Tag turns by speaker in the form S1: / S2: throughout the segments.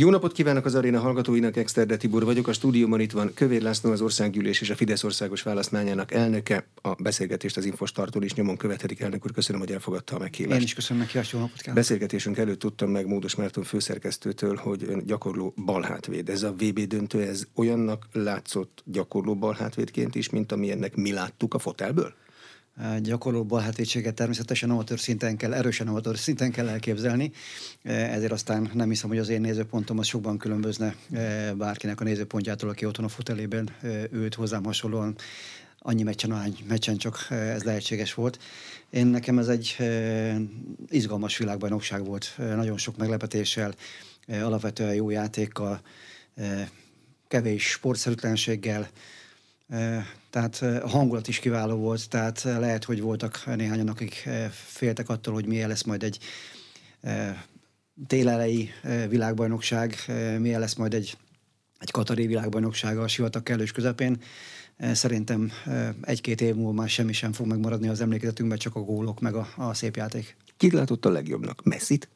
S1: Jó napot kívánok az aréna hallgatóinak, Exterde Tibor vagyok. A stúdióban itt van Kövér László, az országgyűlés és a Fidesz országos választmányának elnöke. A beszélgetést az Infostartól is nyomon követhetik. Elnök úr, köszönöm, hogy elfogadta a meghívást.
S2: Én is köszönöm neki, jó napot kívánok.
S1: Beszélgetésünk előtt tudtam meg Módos Márton főszerkesztőtől, hogy ön gyakorló balhátvéd. Ez a VB döntő, ez olyannak látszott gyakorló balhátvédként is, mint amilyennek mi láttuk a fotelből?
S2: Gyakorló balhátvédséget természetesen amatőr szinten kell, erősen amatőr szinten kell elképzelni, ezért aztán nem hiszem, hogy az én nézőpontom az sokban különbözne bárkinek a nézőpontjától, aki otthon a futelében ült hozzám hasonlóan annyi meccsen, ahány meccsen csak ez lehetséges volt. Én nekem ez egy izgalmas világbajnokság volt, nagyon sok meglepetéssel, alapvetően jó játékkal, kevés sportszerűtlenséggel, tehát hangulat is kiváló volt, tehát lehet, hogy voltak néhányan, akik féltek attól, hogy milyen lesz majd egy télelei világbajnokság, milyen lesz majd egy, egy katari világbajnokság a sivatag kellős közepén. Szerintem egy-két év múlva már semmi sem fog megmaradni az emlékezetünkben, csak a gólok meg a, a szép játék.
S1: Kit látott a legjobbnak? Messit?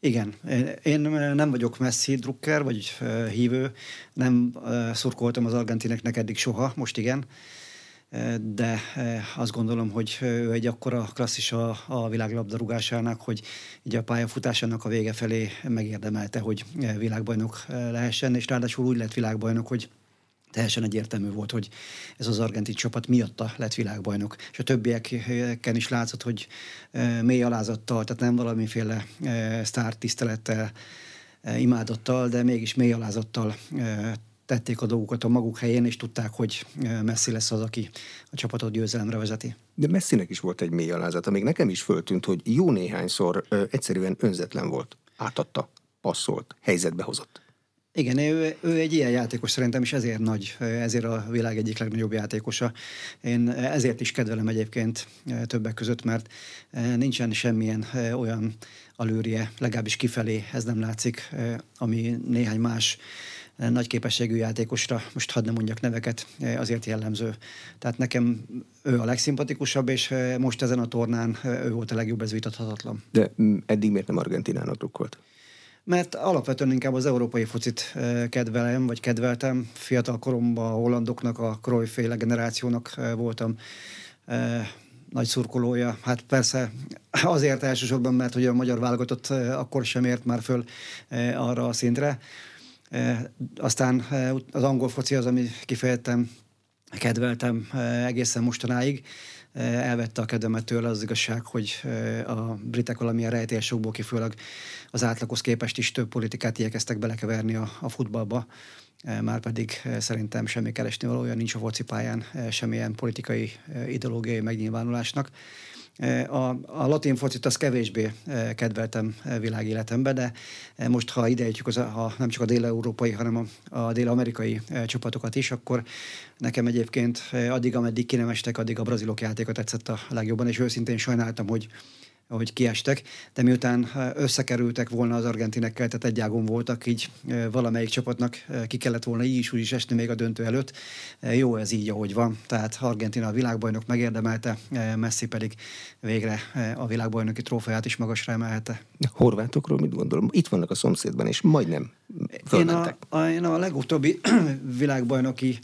S2: Igen, én nem vagyok messzi drukker, vagy hívő, nem szurkoltam az argentineknek eddig soha, most igen, de azt gondolom, hogy ő egy akkora klasszis a, a világ labdarúgásának, hogy így a pályafutásának a vége felé megérdemelte, hogy világbajnok lehessen, és ráadásul úgy lett világbajnok, hogy teljesen egyértelmű volt, hogy ez az argentin csapat miatta lett világbajnok. És a többieken is látszott, hogy mély alázattal, tehát nem valamiféle sztár tisztelettel, imádattal, de mégis mély alázattal tették a dolgokat a maguk helyén, és tudták, hogy Messi lesz az, aki a csapatot győzelemre vezeti.
S1: De Messinek is volt egy mély alázata. Még nekem is föltűnt, hogy jó néhányszor egyszerűen önzetlen volt. Átadta, passzolt, helyzetbe hozott.
S2: Igen, ő, ő egy ilyen játékos szerintem is ezért nagy, ezért a világ egyik legnagyobb játékosa. Én ezért is kedvelem egyébként többek között, mert nincsen semmilyen olyan alőrie, legalábbis kifelé ez nem látszik, ami néhány más nagy képességű játékosra, most hadd nem mondjak neveket, azért jellemző. Tehát nekem ő a legszimpatikusabb, és most ezen a tornán ő volt a legjobb, ez vitathatatlan.
S1: De eddig miért nem Argentinának drukkolt?
S2: Mert alapvetően inkább az európai focit kedvelem, vagy kedveltem. Fiatal koromban a hollandoknak, a Cruyff-féle generációnak voltam nagy szurkolója. Hát persze azért elsősorban, mert hogy a magyar válogatott akkor sem ért már föl arra a szintre. Aztán az angol foci az, ami kifejezetten kedveltem egészen mostanáig elvette a kedvemet tőle az igazság, hogy a britek valamilyen rejtélyes sokból kifőleg az átlaghoz képest is több politikát igyekeztek belekeverni a, a futballba, már pedig szerintem semmi keresni valója nincs a focipályán semmilyen politikai ideológiai megnyilvánulásnak. A, a latin focit az kevésbé kedveltem világéletembe, de most, ha idejtjük az, a, nem csak a dél-európai, hanem a, a dél-amerikai csapatokat is, akkor nekem egyébként addig, ameddig ki nem estek, addig a brazilok játéka tetszett a legjobban, és őszintén sajnáltam, hogy ahogy kiestek, de miután összekerültek volna az argentinekkel, tehát egy ágon voltak, így valamelyik csapatnak ki kellett volna így is úgy is esni még a döntő előtt. Jó ez így, ahogy van. Tehát Argentina a világbajnok megérdemelte, Messi pedig végre a világbajnoki trófeát is magasra emelte.
S1: Horvátokról mit gondolom? Itt vannak a szomszédban, és majdnem
S2: Én a, a, én a legutóbbi világbajnoki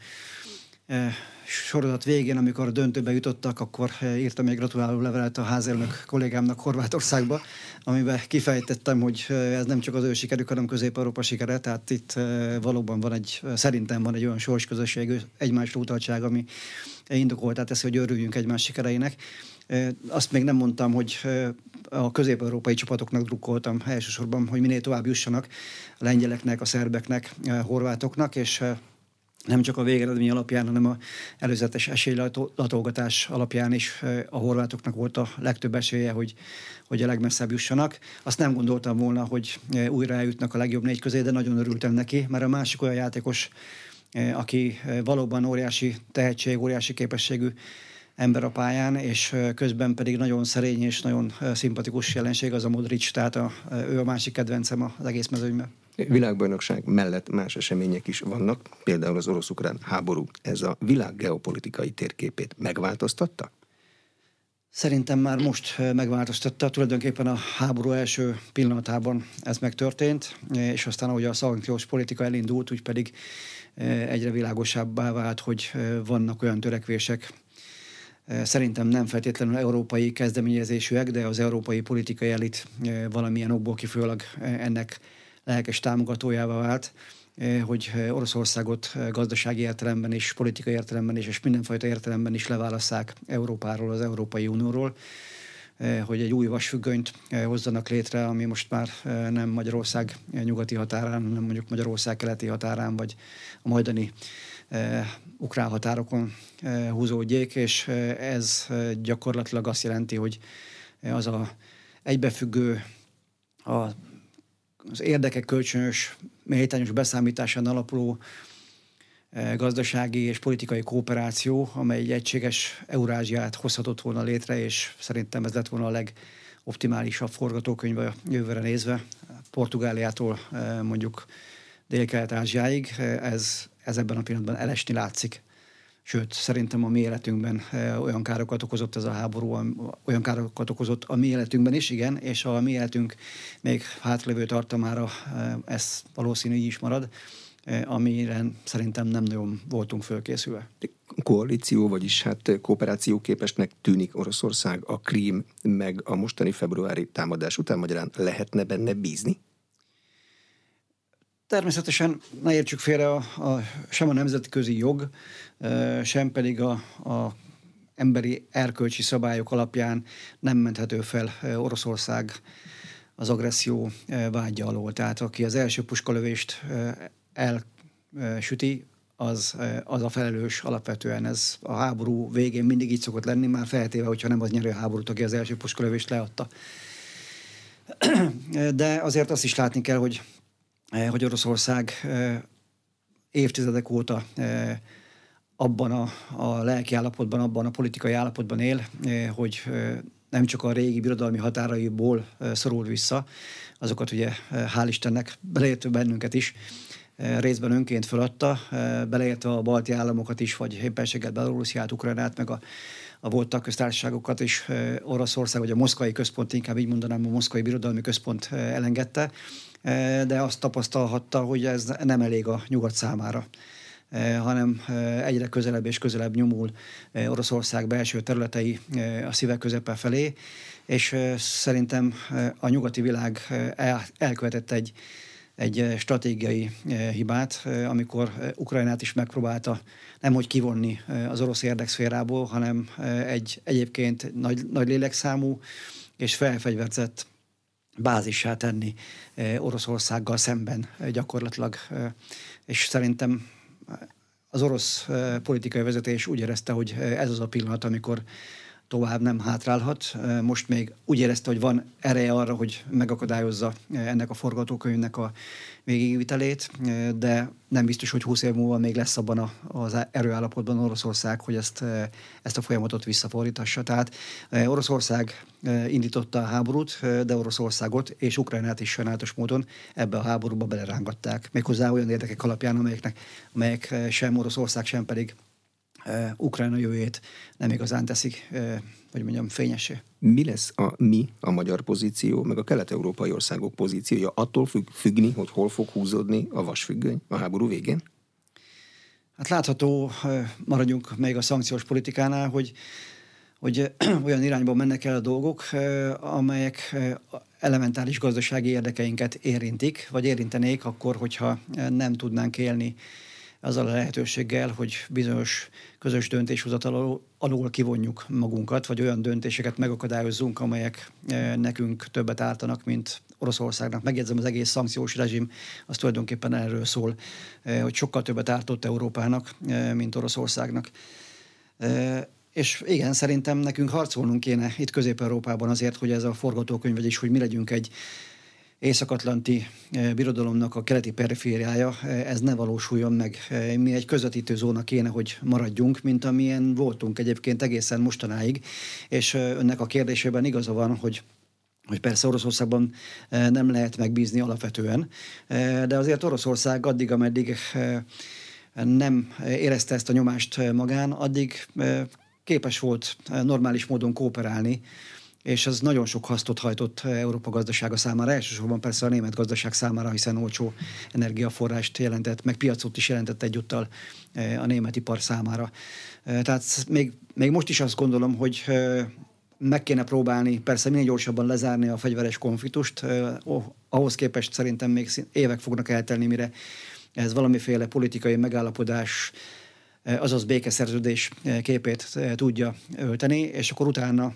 S2: sorozat végén, amikor a döntőbe jutottak, akkor eh, írtam egy gratuláló levelet a házelnök kollégámnak Horvátországba, amiben kifejtettem, hogy eh, ez nem csak az ő sikerük, hanem Közép-Európa sikere, tehát itt eh, valóban van egy, szerintem van egy olyan sorsközösség, egymásra utaltság, ami indokoltá teszi, hogy örüljünk egymás sikereinek. Azt még nem mondtam, hogy a közép-európai csapatoknak drukkoltam elsősorban, hogy minél tovább jussanak a lengyeleknek, a szerbeknek, a horvátoknak, és nem csak a végeredmény alapján, hanem a előzetes esélylatolgatás alapján is a horvátoknak volt a legtöbb esélye, hogy, hogy a legmesszebb jussanak. Azt nem gondoltam volna, hogy újra eljutnak a legjobb négy közé, de nagyon örültem neki, mert a másik olyan játékos, aki valóban óriási tehetség, óriási képességű ember a pályán, és közben pedig nagyon szerény és nagyon szimpatikus jelenség az a Modric, tehát a, ő a másik kedvencem az egész mezőnyben.
S1: Világbajnokság mellett más események is vannak, például az orosz-ukrán háború. Ez a világ geopolitikai térképét megváltoztatta?
S2: Szerintem már most megváltoztatta, tulajdonképpen a háború első pillanatában ez megtörtént, és aztán, ahogy a szankciós politika elindult, úgy pedig egyre világosabbá vált, hogy vannak olyan törekvések, Szerintem nem feltétlenül európai kezdeményezésűek, de az európai politikai elit valamilyen okból kifolyólag ennek lelkes támogatójává vált, hogy Oroszországot gazdasági értelemben és politikai értelemben is, és mindenfajta értelemben is leválasszák Európáról, az Európai Unióról hogy egy új vasfüggönyt hozzanak létre, ami most már nem Magyarország nyugati határán, hanem mondjuk Magyarország keleti határán, vagy a majdani ukrán határokon húzódjék, és ez gyakorlatilag azt jelenti, hogy az a egybefüggő, a, az érdekek kölcsönös, méltányos beszámításán alapuló gazdasági és politikai kooperáció, amely egy egységes Eurázsiát hozhatott volna létre, és szerintem ez lett volna a legoptimálisabb forgatókönyv a jövőre nézve. Portugáliától mondjuk Dél-Kelet-Ázsiáig ez, ez ebben a pillanatban elesni látszik. Sőt, szerintem a mi életünkben olyan károkat okozott ez a háború, olyan károkat okozott a mi életünkben is, igen, és a mi életünk még hátralévő tartamára ez valószínű így is marad amire szerintem nem nagyon voltunk fölkészülve.
S1: Koalíció, vagyis hát kooperáció képesnek tűnik Oroszország a Krím meg a mostani februári támadás után, magyarán lehetne benne bízni?
S2: Természetesen ne értsük félre a, a, sem a nemzetközi jog, sem pedig a, a emberi erkölcsi szabályok alapján nem menthető fel Oroszország az agresszió vágya alól. Tehát aki az első puskalövést elsüti, az, az a felelős alapvetően. Ez a háború végén mindig így szokott lenni, már feltéve, hogyha nem az nyerő háborút, aki az első puskalövést leadta. De azért azt is látni kell, hogy, hogy Oroszország évtizedek óta abban a, a lelki abban a politikai állapotban él, hogy nem csak a régi birodalmi határaiból szorul vissza, azokat ugye hál' Istennek beleértő bennünket is, részben önként föladta, beleértve a balti államokat is, vagy éppenséggel Belorussziát, Ukrajnát, meg a, a volt köztársaságokat is Oroszország, vagy a moszkvai központ, inkább így mondanám, a moszkvai birodalmi központ elengedte, de azt tapasztalhatta, hogy ez nem elég a nyugat számára. Hanem egyre közelebb és közelebb nyomul Oroszország belső területei a szíve közepe felé, és szerintem a nyugati világ elkövetett egy egy eh, stratégiai eh, hibát, eh, amikor Ukrajnát is megpróbálta nem hogy kivonni az orosz érdekszférából, hanem egy egyébként nagy, nagy lélekszámú és felfegyverzett bázissá tenni Oroszországgal szemben gyakorlatilag. És szerintem az orosz politikai vezetés úgy érezte, hogy ez az a pillanat, amikor tovább nem hátrálhat. Most még úgy érezte, hogy van ereje arra, hogy megakadályozza ennek a forgatókönyvnek a végigvitelét, de nem biztos, hogy 20 év múlva még lesz abban az erőállapotban Oroszország, hogy ezt, ezt a folyamatot visszafordítassa. Tehát Oroszország indította a háborút, de Oroszországot és Ukrajnát is sajnálatos módon ebbe a háborúba belerángatták. Méghozzá olyan érdekek alapján, amelyeknek, amelyek sem Oroszország, sem pedig Ukrajna jövőjét nem igazán teszik, hogy mondjam, fényesé.
S1: Mi lesz a mi, a magyar pozíció, meg a kelet-európai országok pozíciója? Attól függ, függni, hogy hol fog húzódni a vasfüggöny a háború végén?
S2: Hát látható, maradjunk még a szankciós politikánál, hogy, hogy olyan irányba mennek el a dolgok, amelyek elementáris gazdasági érdekeinket érintik, vagy érintenék akkor, hogyha nem tudnánk élni azzal a lehetőséggel, hogy bizonyos közös döntéshozatal alól kivonjuk magunkat, vagy olyan döntéseket megakadályozzunk, amelyek e, nekünk többet ártanak, mint Oroszországnak. Megjegyzem, az egész szankciós rezsim az tulajdonképpen erről szól, e, hogy sokkal többet ártott Európának, e, mint Oroszországnak. És igen, szerintem nekünk harcolnunk kéne itt Közép-Európában azért, hogy ez a forgatókönyv, vagyis hogy mi legyünk egy Észak-Atlanti eh, birodalomnak a keleti perifériája, eh, ez ne valósuljon meg. Eh, mi egy közvetítő zóna kéne, hogy maradjunk, mint amilyen voltunk egyébként egészen mostanáig, és önnek a kérdésében igaza van, hogy hogy persze Oroszországban nem lehet megbízni alapvetően, de azért Oroszország addig, ameddig nem érezte ezt a nyomást magán, addig képes volt normális módon kooperálni, és ez nagyon sok hasztot hajtott Európa gazdasága számára, elsősorban persze a német gazdaság számára, hiszen olcsó energiaforrást jelentett, meg piacot is jelentett egyúttal a német ipar számára. Tehát még, még most is azt gondolom, hogy meg kéne próbálni persze minél gyorsabban lezárni a fegyveres konfliktust. Ahhoz képest szerintem még évek fognak eltelni, mire ez valamiféle politikai megállapodás, azaz békeszerződés képét tudja ölteni, és akkor utána,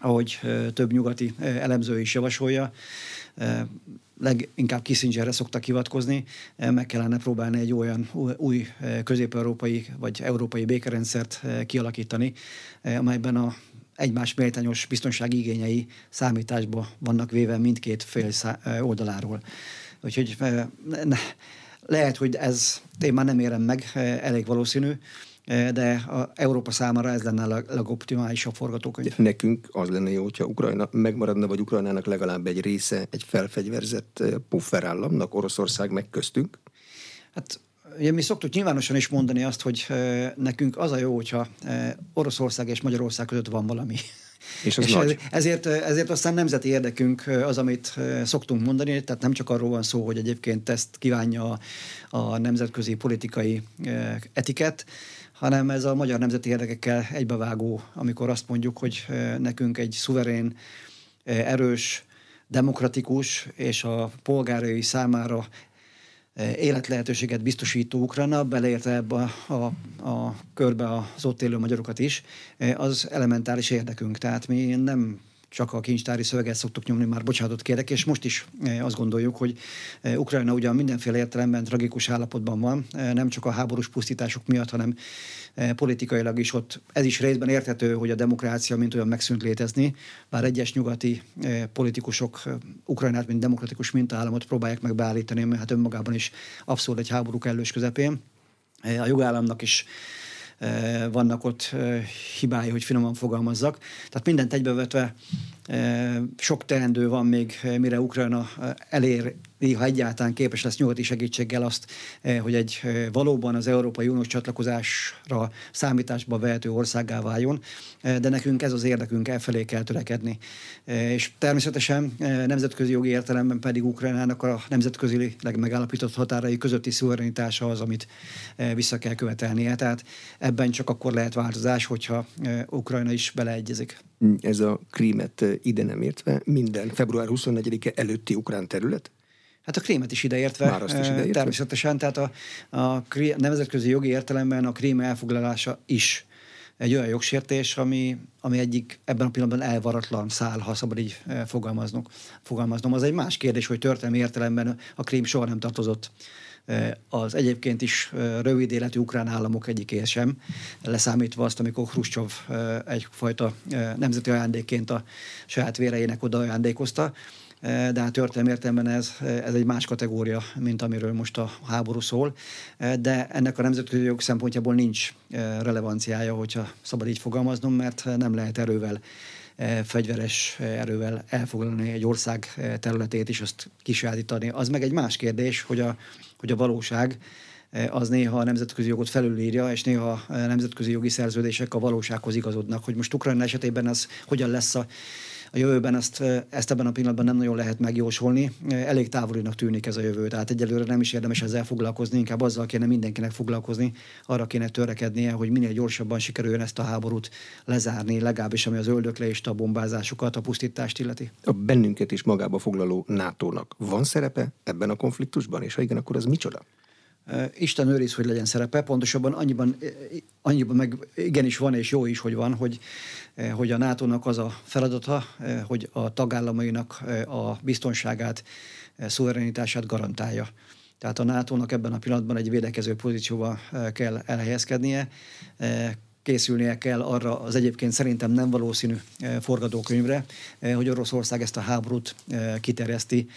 S2: ahogy több nyugati elemző is javasolja, leginkább Kissingerre szoktak hivatkozni, meg kellene próbálni egy olyan új közép-európai vagy európai békerendszert kialakítani, amelyben a egymás méltányos biztonsági igényei számításba vannak véve mindkét fél oldaláról. Úgyhogy ne, lehet, hogy ez én már nem érem meg, elég valószínű, de a Európa számára ez lenne a legoptimálisabb forgatókönyv.
S1: Nekünk az lenne jó, hogyha Ukrajna megmaradna, vagy Ukrajnának legalább egy része egy felfegyverzett pufferállamnak, Oroszország meg köztünk?
S2: Hát ugye mi szoktuk nyilvánosan is mondani azt, hogy nekünk az a jó, hogyha Oroszország és Magyarország között van valami.
S1: És, az és nagy.
S2: ezért, ezért aztán nemzeti érdekünk az, amit szoktunk mondani, tehát nem csak arról van szó, hogy egyébként ezt kívánja a, a nemzetközi politikai etiket, hanem ez a magyar nemzeti érdekekkel egybevágó, amikor azt mondjuk, hogy nekünk egy szuverén, erős, demokratikus és a polgárai számára életlehetőséget biztosító Ukrajna, beleértve ebbe a, a, a körbe az ott élő magyarokat is, az elementáris érdekünk. Tehát mi nem csak a kincstári szöveget szoktuk nyomni, már bocsánatot kérek, és most is azt gondoljuk, hogy Ukrajna ugyan mindenféle értelemben tragikus állapotban van, nem csak a háborús pusztítások miatt, hanem politikailag is ott ez is részben érthető, hogy a demokrácia mint olyan megszűnt létezni, bár egyes nyugati politikusok Ukrajnát, mint demokratikus mintaállamot próbálják meg beállítani, mert hát önmagában is abszolút egy háború kellős közepén. A jogállamnak is vannak ott hibái, hogy finoman fogalmazzak. Tehát mindent egybevetve sok teendő van még, mire Ukrajna elér ha egyáltalán képes lesz nyugati segítséggel azt, eh, hogy egy eh, valóban az Európai Uniós csatlakozásra számításba vehető országá váljon, eh, de nekünk ez az érdekünk, elfelé kell törekedni. És természetesen nemzetközi jogi értelemben pedig Ukrajnának a nemzetközileg megállapított határai közötti szuverenitása az, amit vissza kell követelnie. Tehát ebben csak akkor lehet változás, hogyha Ukrajna is beleegyezik.
S1: Ez a krímet ide nem értve minden február 24-e előtti ukrán terület?
S2: Hát a krémet is ideértve.
S1: Már azt is ideértve.
S2: Természetesen, tehát a, a nemzetközi jogi értelemben a krém elfoglalása is egy olyan jogsértés, ami, ami egyik ebben a pillanatban elvaratlan szál, ha szabad így fogalmaznunk, fogalmaznom. Az egy más kérdés, hogy történelmi értelemben a krím soha nem tartozott az egyébként is rövid életű ukrán államok egyikéhez sem, leszámítva azt, amikor Khrushchev egyfajta nemzeti ajándékként a saját véreinek oda ajándékozta de hát történelmi értelemben ez, ez egy más kategória, mint amiről most a háború szól, de ennek a nemzetközi jog szempontjából nincs relevanciája, hogyha szabad így fogalmaznom, mert nem lehet erővel fegyveres erővel elfoglalni egy ország területét és azt kisajátítani. Az meg egy más kérdés, hogy a, hogy a valóság az néha a nemzetközi jogot felülírja, és néha a nemzetközi jogi szerződések a valósághoz igazodnak. Hogy most Ukrajna esetében az hogyan lesz a a jövőben ezt, ezt ebben a pillanatban nem nagyon lehet megjósolni. Elég távolinak tűnik ez a jövő, tehát egyelőre nem is érdemes ezzel foglalkozni, inkább azzal kéne mindenkinek foglalkozni, arra kéne törekednie, hogy minél gyorsabban sikerüljön ezt a háborút lezárni, legalábbis ami az öldöklést, a bombázásokat, a pusztítást illeti.
S1: A bennünket is magába foglaló NATO-nak van szerepe ebben a konfliktusban, és ha igen, akkor az micsoda?
S2: Isten őriz, hogy legyen szerepe, pontosabban annyiban, annyiban meg igenis van, és jó is, hogy van, hogy, hogy a NATO-nak az a feladata, hogy a tagállamainak a biztonságát, szuverenitását garantálja. Tehát a NATO-nak ebben a pillanatban egy védekező pozícióba kell elhelyezkednie, készülnie kell arra az egyébként szerintem nem valószínű forgatókönyvre, hogy Oroszország ezt a háborút kiterjeszti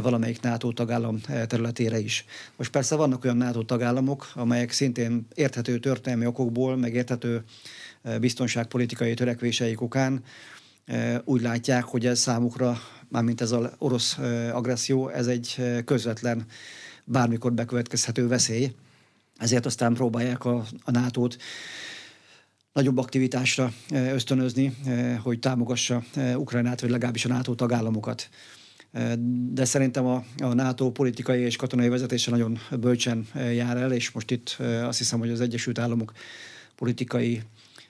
S2: valamelyik NATO tagállam eh, területére is. Most persze vannak olyan NATO tagállamok, amelyek szintén érthető történelmi okokból, meg érthető eh, biztonságpolitikai törekvéseik okán eh, úgy látják, hogy ez számukra, mármint ez az orosz agresszió, ez egy közvetlen, bármikor bekövetkezhető veszély. Ezért aztán próbálják a, a NATO-t nagyobb aktivitásra ösztönözni, hogy támogassa Ukrajnát, vagy legalábbis a NATO tagállamokat. De szerintem a, a NATO politikai és katonai vezetése nagyon bölcsen jár el, és most itt azt hiszem, hogy az Egyesült Államok politikai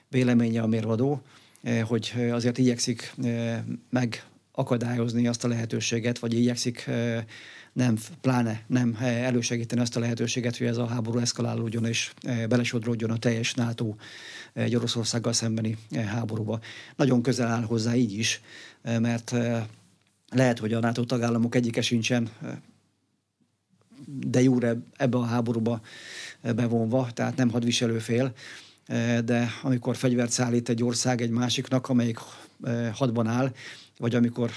S2: véleménye a mérvadó, hogy azért igyekszik megakadályozni azt a lehetőséget, vagy igyekszik nem, pláne nem elősegíteni azt a lehetőséget, hogy ez a háború eszkalálódjon és belesodródjon a teljes NATO egy Oroszországgal szembeni háborúba. Nagyon közel áll hozzá így is, mert lehet, hogy a NATO tagállamok egyike sincsen de jóre ebbe a háborúba bevonva, tehát nem hadviselő fél, de amikor fegyvert szállít egy ország egy másiknak, amelyik hadban áll, vagy amikor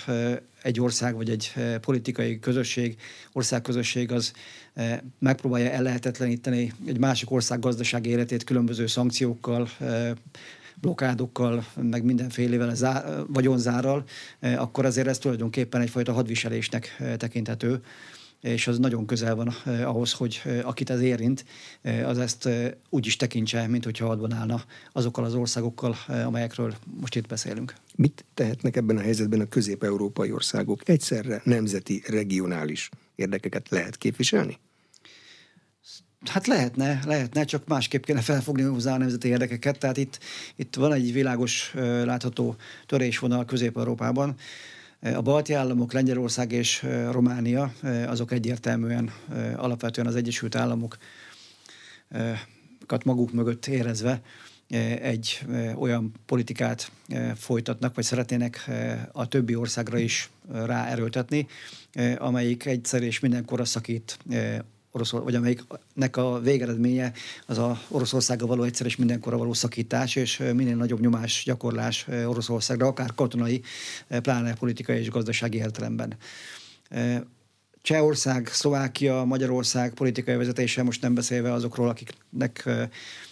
S2: egy ország, vagy egy politikai közösség, országközösség az megpróbálja ellehetetleníteni egy másik ország gazdasági életét különböző szankciókkal, blokádokkal, meg mindenfélevel zá, vagyonzárral, akkor azért ez tulajdonképpen egyfajta hadviselésnek tekinthető és az nagyon közel van eh, ahhoz, hogy eh, akit ez érint, eh, az ezt eh, úgy is tekintse, mint hogyha adban állna azokkal az országokkal, eh, amelyekről most itt beszélünk.
S1: Mit tehetnek ebben a helyzetben a közép-európai országok? Egyszerre nemzeti, regionális érdekeket lehet képviselni?
S2: Hát lehetne, lehetne, csak másképp kéne felfogni hozzá a nemzeti érdekeket. Tehát itt, itt van egy világos, látható törésvonal Közép-Európában. A balti államok, Lengyelország és Románia, azok egyértelműen alapvetően az Egyesült Államokat maguk mögött érezve egy olyan politikát folytatnak, vagy szeretnének a többi országra is ráerőltetni, amelyik egyszer és mindenkorra szakít Orosz, vagy amelyiknek a végeredménye az a Oroszországgal való egyszer és mindenkorra való szakítás, és minél nagyobb nyomás gyakorlás Oroszországra, akár katonai, pláne politikai és gazdasági értelemben. Csehország, Szlovákia, Magyarország politikai vezetése, most nem beszélve azokról, akiknek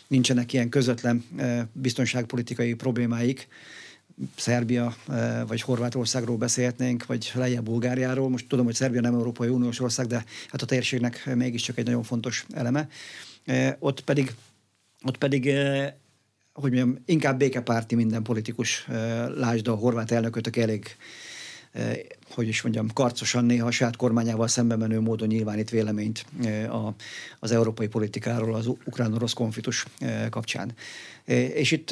S2: nincsenek ilyen közvetlen biztonságpolitikai problémáik, Szerbia vagy Horvátországról beszélhetnénk, vagy lejjebb Bulgáriáról. Most tudom, hogy Szerbia nem Európai Uniós ország, de hát a térségnek mégiscsak egy nagyon fontos eleme. Ott pedig, ott pedig hogy mondjam, inkább békepárti minden politikus. Lásd a horvát elnökötök elég hogy is mondjam, karcosan néha a saját kormányával szembe menő módon nyilvánít véleményt az európai politikáról az ukrán-orosz konfliktus kapcsán. És itt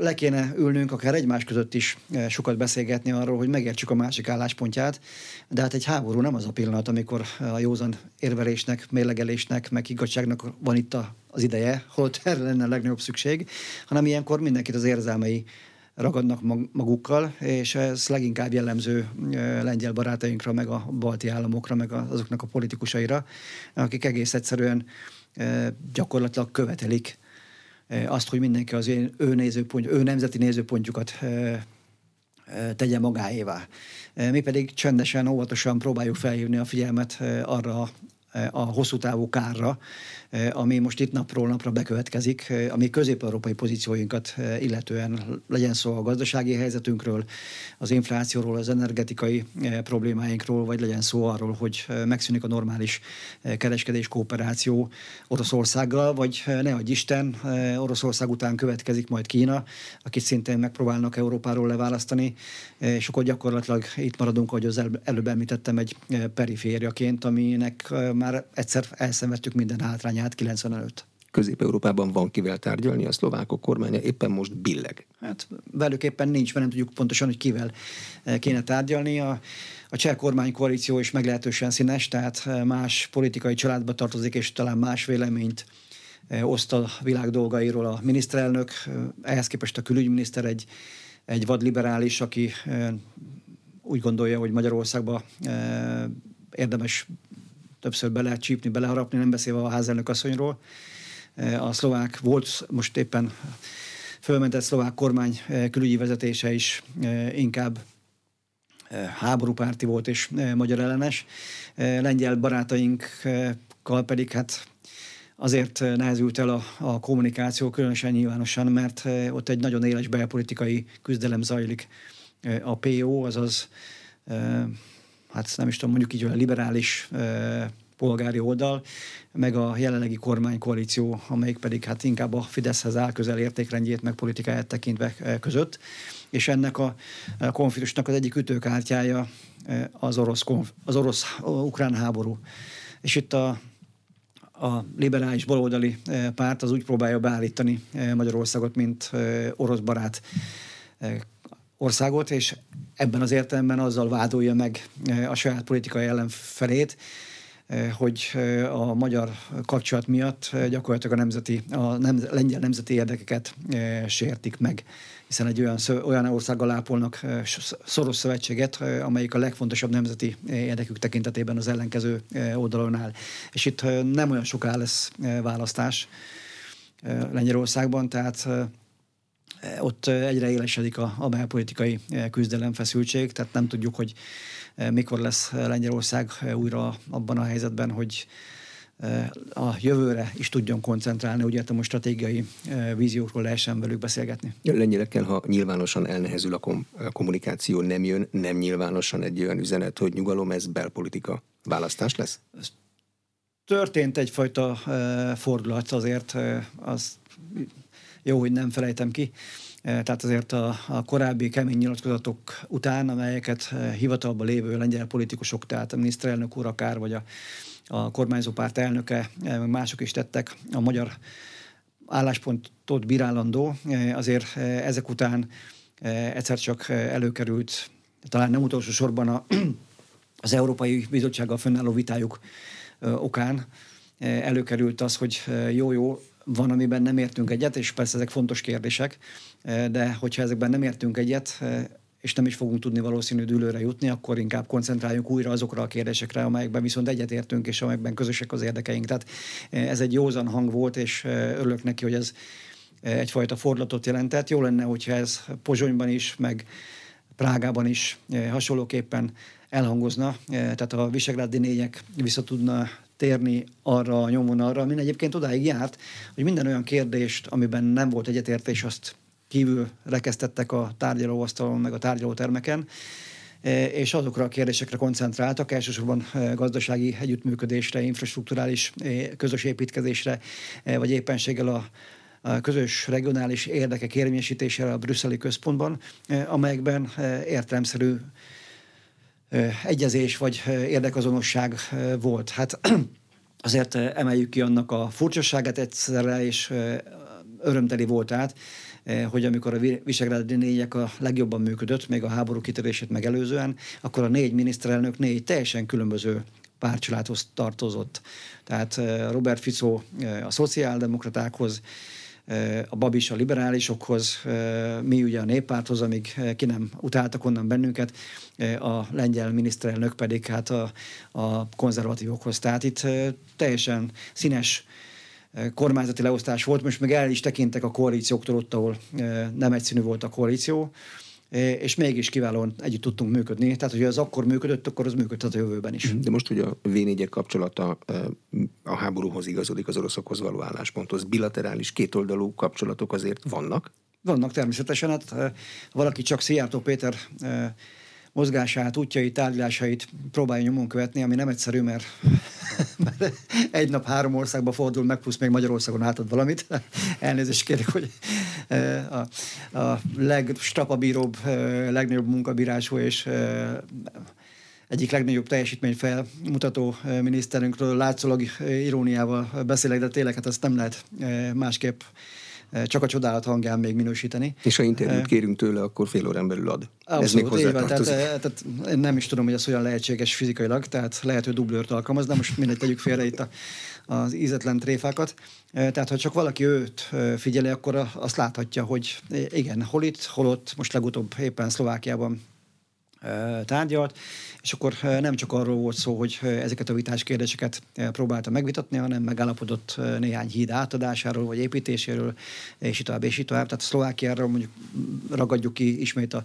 S2: le kéne ülnünk akár egymás között is sokat beszélgetni arról, hogy megértsük a másik álláspontját, de hát egy háború nem az a pillanat, amikor a józan érvelésnek, mérlegelésnek, meg igazságnak van itt az ideje, holott erre lenne a legnagyobb szükség, hanem ilyenkor mindenkit az érzelmei ragadnak magukkal, és ez leginkább jellemző lengyel barátainkra, meg a balti államokra, meg azoknak a politikusaira, akik egész egyszerűen gyakorlatilag követelik azt, hogy mindenki az ő, nézőpont, ő nemzeti nézőpontjukat tegye magáévá. Mi pedig csendesen, óvatosan próbáljuk felhívni a figyelmet arra a hosszú távú kárra, Eh, ami most itt napról napra bekövetkezik, eh, ami közép-európai pozícióinkat eh, illetően legyen szó a gazdasági helyzetünkről, az inflációról, az energetikai problémáinkról, vagy legyen szó arról, hogy megszűnik a normális kereskedés, kooperáció Oroszországgal, vagy ne adj Isten, Oroszország után következik majd Kína, akit szintén megpróbálnak Európáról leválasztani, és akkor gyakorlatilag itt maradunk, ahogy az előbb említettem, egy perifériaként, aminek már egyszer elszenvedtük minden hátrányát át 90 előtt.
S1: Közép-Európában van kivel tárgyalni, a szlovákok kormánya éppen most billeg.
S2: Hát velük éppen nincs, mert nem tudjuk pontosan, hogy kivel eh, kéne tárgyalni. A, a cseh kormánykoalíció is meglehetősen színes, tehát eh, más politikai családba tartozik, és talán más véleményt eh, oszt a világ dolgairól a miniszterelnök. Ehhez képest a külügyminiszter egy, egy vadliberális, aki úgy gondolja, hogy Magyarországba érdemes többször be lehet csípni, beleharapni, nem beszélve a házelnök asszonyról. A szlovák volt most éppen fölmentett szlovák kormány külügyi vezetése is inkább háborúpárti volt és magyar ellenes. Lengyel barátainkkal pedig hát azért nehezült el a, a kommunikáció, különösen nyilvánosan, mert ott egy nagyon éles belpolitikai küzdelem zajlik. A PO, azaz hát nem is tudom, mondjuk így a liberális polgári oldal, meg a jelenlegi kormánykoalíció, amelyik pedig hát inkább a Fideszhez áll közel értékrendjét, meg politikáját tekintve között. És ennek a konfliktusnak az egyik ütőkártyája az orosz, az orosz-ukrán háború. És itt a a liberális baloldali párt az úgy próbálja beállítani Magyarországot, mint orosz barát országot, és ebben az értelemben azzal vádolja meg a saját politikai ellenfelét, hogy a magyar kapcsolat miatt gyakorlatilag a, nemzeti, a nem, lengyel nemzeti érdekeket sértik meg hiszen egy olyan, olyan országgal ápolnak szoros szövetséget, amelyik a legfontosabb nemzeti érdekük tekintetében az ellenkező oldalon áll. És itt nem olyan soká lesz választás Lengyelországban, tehát ott egyre élesedik a, a belpolitikai küzdelem, feszültség, tehát nem tudjuk, hogy mikor lesz Lengyelország újra abban a helyzetben, hogy a jövőre is tudjon koncentrálni, ugye a stratégiai víziókról lehessen velük beszélgetni.
S1: Lengyelekkel, ha nyilvánosan elnehezül a, kom- a kommunikáció, nem jön, nem nyilvánosan egy olyan üzenet, hogy nyugalom, ez belpolitika választás lesz?
S2: Történt egyfajta fordulat azért, az jó, hogy nem felejtem ki. Tehát azért a, a korábbi kemény nyilatkozatok után, amelyeket hivatalban lévő lengyel politikusok, tehát a miniszterelnök úr akár, vagy a a kormányzó párt elnöke, mások is tettek a magyar álláspontot bírálandó, azért ezek után egyszer csak előkerült, talán nem utolsó sorban a, az Európai Bizottsággal fönnálló vitájuk okán előkerült az, hogy jó-jó, van, amiben nem értünk egyet, és persze ezek fontos kérdések, de hogyha ezekben nem értünk egyet, és nem is fogunk tudni valószínű dűlőre jutni, akkor inkább koncentráljunk újra azokra a kérdésekre, amelyekben viszont egyetértünk, és amelyekben közösek az érdekeink. Tehát eh, ez egy józan hang volt, és eh, örülök neki, hogy ez eh, egyfajta fordulatot jelentett. Jó lenne, hogyha ez Pozsonyban is, meg Prágában is hasonlóképpen elhangozna, tehát a visegrádi négyek vissza tudna térni arra a nyomvonalra, amin egyébként odáig járt, hogy minden olyan kérdést, amiben nem volt egyetértés, azt kívül rekesztettek a tárgyalóasztalon, meg a tárgyalótermeken, e, és azokra a kérdésekre koncentráltak, elsősorban e, gazdasági együttműködésre, infrastruktúrális e, közös építkezésre, vagy éppenséggel a, a közös regionális érdekek érvényesítésére a brüsszeli központban, amelyekben értelemszerű egyezés vagy érdekazonosság volt. Hát azért emeljük ki annak a furcsaságát egyszerre, és örömteli volt át, hogy amikor a Visegrádi négyek a legjobban működött, még a háború kitörését megelőzően, akkor a négy miniszterelnök négy teljesen különböző pártcsaládhoz tartozott. Tehát eh, Robert Fico a szociáldemokratákhoz, a Babis a liberálisokhoz, mi ugye a néppárthoz, amíg ki nem utáltak onnan bennünket, a lengyel miniszterelnök pedig hát a, a konzervatívokhoz. Tehát itt teljesen színes kormányzati leosztás volt, most meg el is tekintek a koalícióktól ott, ahol nem egyszínű volt a koalíció, és mégis kiválóan együtt tudtunk működni. Tehát, hogyha az akkor működött, akkor az működhet a jövőben is.
S1: De most, hogy a v kapcsolata a háborúhoz igazodik az oroszokhoz való állásponthoz, bilaterális, kétoldalú kapcsolatok azért vannak?
S2: Vannak természetesen. Hát valaki csak Szijjártó Péter mozgását, útjait, tárgyalásait próbálja nyomon követni, ami nem egyszerű, mert, mert egy nap három országba fordul meg, plusz még Magyarországon átad valamit. Elnézést kérek, hogy a, a legstrapabíróbb, legnagyobb munkabírású és egyik legnagyobb teljesítmény felmutató miniszterünkről látszólag iróniával beszélek, de tényleg hát ezt nem lehet másképp csak a csodálat hangján még minősíteni.
S1: És ha interjút kérünk tőle, akkor fél órán belül ad.
S2: Abszolút, Ez még hozzá van, tehát, tehát, én nem is tudom, hogy ez olyan lehetséges fizikailag, tehát lehet, hogy dublőrt alkalmaz, de most mindegy, tegyük félre itt a, az ízetlen tréfákat. Tehát, ha csak valaki őt figyeli, akkor azt láthatja, hogy igen, hol itt, hol ott, most legutóbb éppen Szlovákiában tárgyalt, és akkor nem csak arról volt szó, hogy ezeket a vitás kérdéseket próbálta megvitatni, hanem megállapodott néhány híd átadásáról, vagy építéséről, és itt tovább, és itt tovább. Tehát Szlovákiáról mondjuk ragadjuk ki ismét a,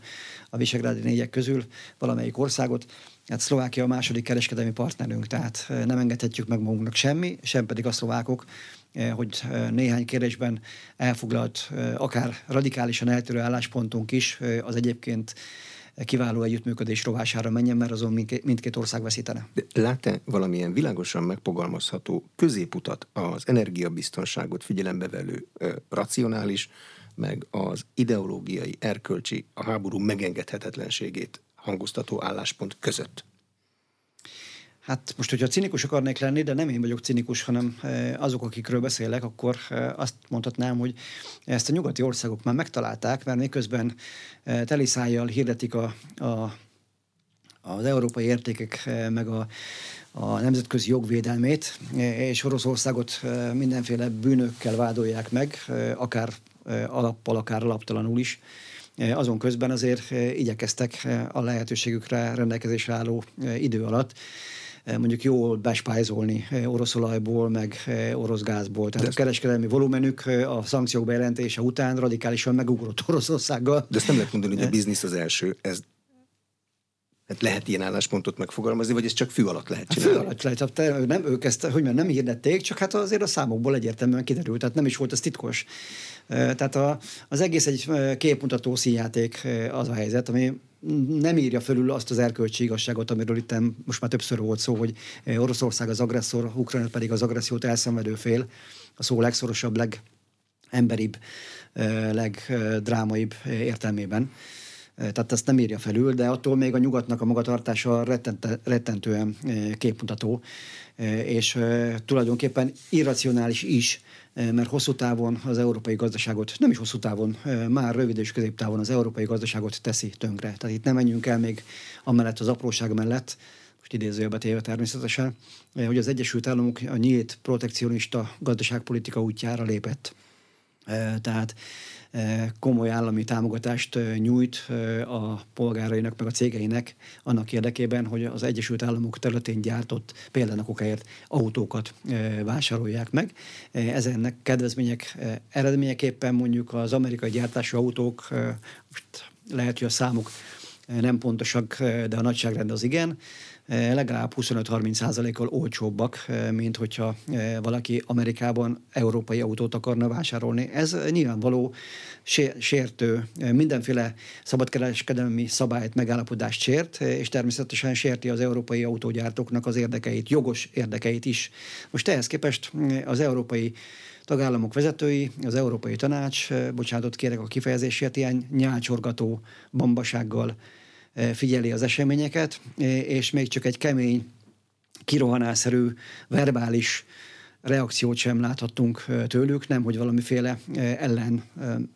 S2: a Visegrádi négyek közül valamelyik országot, Hát Szlovákia a második kereskedelmi partnerünk, tehát nem engedhetjük meg magunknak semmi, sem pedig a szlovákok, hogy néhány kérdésben elfoglalt, akár radikálisan eltérő álláspontunk is az egyébként kiváló együttműködés rovására menjen, mert azon mindkét ország veszítene.
S1: Lát-e valamilyen világosan megfogalmazható középutat az energiabiztonságot figyelembe velő racionális, meg az ideológiai, erkölcsi, a háború megengedhetetlenségét hangoztató álláspont között?
S2: Hát most, hogyha cinikus akarnék lenni, de nem én vagyok cinikus, hanem eh, azok, akikről beszélek, akkor eh, azt mondhatnám, hogy ezt a nyugati országok már megtalálták, mert miközben eh, teliszájjal hirdetik a, a, az európai értékek meg a, a nemzetközi jogvédelmét, és Oroszországot mindenféle bűnökkel vádolják meg, akár alappal, akár alaptalanul is. Azon közben azért igyekeztek a lehetőségükre rendelkezésre álló idő alatt mondjuk jól bespájzolni orosz olajból, meg orosz gázból. Tehát De a kereskedelmi volumenük a szankciók bejelentése után radikálisan megugrott Oroszországgal.
S1: De ezt nem lehet mondani, hogy a biznisz az első. Ez Hát lehet ilyen álláspontot megfogalmazni, vagy ez csak fű alatt lehet csinálni?
S2: Fű alatt lehet. Tehát nem, ők ezt, hogy nem hirdették, csak hát azért a számokból egyértelműen kiderült, tehát nem is volt ez titkos. Tehát a, az egész egy képmutató színjáték az a helyzet, ami nem írja fölül azt az erkölcsi igazságot, amiről itt most már többször volt szó, hogy Oroszország az agresszor, Ukrajna pedig az agressziót elszenvedő fél, a szó legszorosabb, legemberibb, legdrámaibb értelmében. Tehát ezt nem írja felül, de attól még a nyugatnak a magatartása rettentően képmutató, és tulajdonképpen irracionális is, mert hosszú távon az európai gazdaságot, nem is hosszú távon, már rövid és középtávon az európai gazdaságot teszi tönkre. Tehát itt nem menjünk el még amellett az apróság mellett, most idézőjelbe téve természetesen, hogy az Egyesült Államok a nyílt protekcionista gazdaságpolitika útjára lépett. Tehát komoly állami támogatást nyújt a polgárainak, meg a cégeinek annak érdekében, hogy az Egyesült Államok területén gyártott például okáért autókat vásárolják meg. Ezennek kedvezmények eredményeképpen mondjuk az amerikai gyártású autók, lehet, hogy a számok nem pontosak, de a nagyságrend az igen, legalább 25-30 százalékkal olcsóbbak, eh, mint hogyha eh, valaki Amerikában európai autót akarna vásárolni. Ez nyilvánvaló sértő, mindenféle szabadkereskedelmi szabályt, megállapodást sért, és természetesen sérti az európai autógyártóknak az érdekeit, jogos érdekeit is. Most ehhez képest az európai tagállamok vezetői, az Európai Tanács, bocsánatot kérek a kifejezésért, ilyen nyálcsorgató bambasággal figyeli az eseményeket, és még csak egy kemény, kirohanásszerű, verbális reakciót sem láthattunk tőlük, nem hogy valamiféle ellen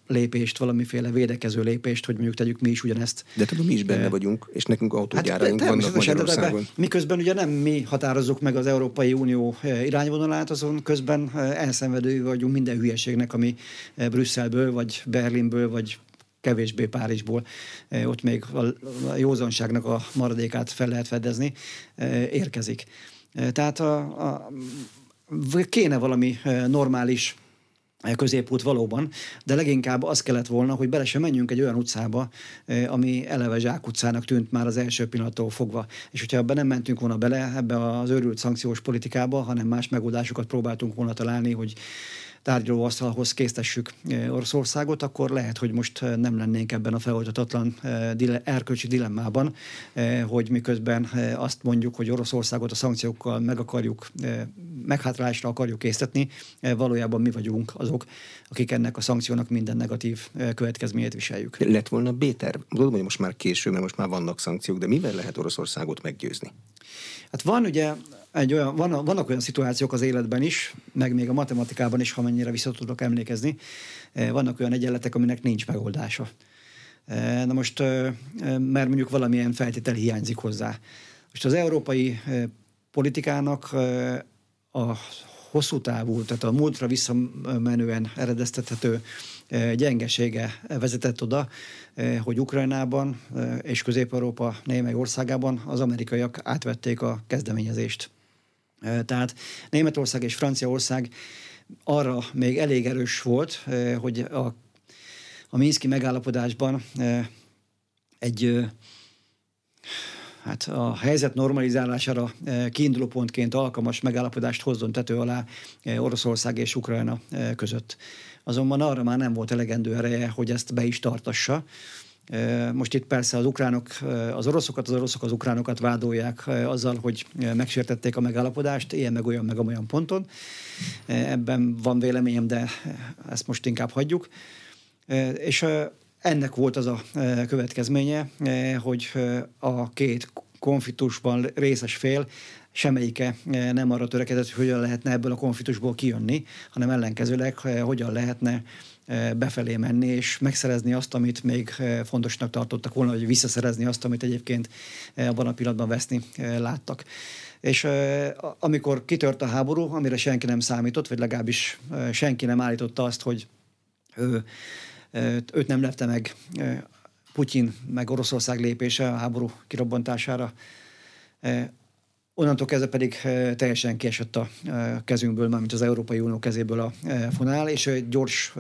S2: lépést, valamiféle védekező lépést, hogy mondjuk tegyük mi is ugyanezt.
S1: De tudom, mi is benne vagyunk, és nekünk autógyáraink hát, vannak Magyarországon.
S2: Miközben ugye nem mi határozzuk meg az Európai Unió irányvonalát, azon közben elszenvedői vagyunk minden hülyeségnek, ami Brüsszelből, vagy Berlinből, vagy kevésbé Párizsból, ott még a józanságnak a maradékát fel lehet fedezni, érkezik. Eh, tehát a, a, kéne valami normális középút valóban, de leginkább az kellett volna, hogy bele sem menjünk egy olyan utcába, ami eleve zsákutcának tűnt már az első pillanattól fogva. És hogyha ebben nem mentünk volna bele, ebbe az őrült szankciós politikába, hanem más megoldásokat próbáltunk volna találni, hogy tárgyalóasztalhoz késztessük eh, Oroszországot, akkor lehet, hogy most eh, nem lennénk ebben a feloldatatlan eh, erkölcsi dilemmában, hogy miközben azt mondjuk, hogy Oroszországot a szankciókkal meg akarjuk, meghátrálásra akarjuk készíteni, valójában mi vagyunk azok, akik ennek a szankciónak minden negatív következményét viseljük.
S1: Lett volna B-terv? Tudom, hogy most már késő, mert most már vannak szankciók, de mivel lehet Oroszországot meggyőzni?
S2: Hát van ugye egy olyan, van, vannak olyan szituációk az életben is, meg még a matematikában is, ha mennyire vissza tudok emlékezni, eh, vannak olyan egyenletek, aminek nincs megoldása. Eh, na most, eh, mert mondjuk valamilyen feltétel hiányzik hozzá. Most az európai politikának a hosszú távú, tehát a múltra visszamenően eredeztethető gyengesége vezetett oda, hogy Ukrajnában és Közép-Európa némely országában az amerikaiak átvették a kezdeményezést. Tehát Németország és Franciaország arra még elég erős volt, hogy a, a Minszki megállapodásban egy hát a helyzet normalizálására kiinduló pontként alkalmas megállapodást hozzon tető alá Oroszország és Ukrajna között. Azonban arra már nem volt elegendő ereje, hogy ezt be is tartassa, Most itt persze az ukránok az oroszokat, az oroszok az ukránokat vádolják azzal, hogy megsértették a megállapodást, ilyen meg olyan meg olyan ponton. Ebben van véleményem, de ezt most inkább hagyjuk. És ennek volt az a következménye, hogy a két konfliktusban részes fél semmelyike nem arra törekedett, hogy hogyan lehetne ebből a konfliktusból kijönni, hanem ellenkezőleg hogyan lehetne befelé menni, és megszerezni azt, amit még fontosnak tartottak volna, vagy visszaszerezni azt, amit egyébként abban a pillanatban veszni láttak. És amikor kitört a háború, amire senki nem számított, vagy legalábbis senki nem állította azt, hogy ő, őt nem lepte meg Putyin, meg Oroszország lépése a háború kirobbantására, Onnantól kezdve pedig teljesen kiesett a kezünkből, mármint az Európai Unió kezéből a fonál, és egy gyors,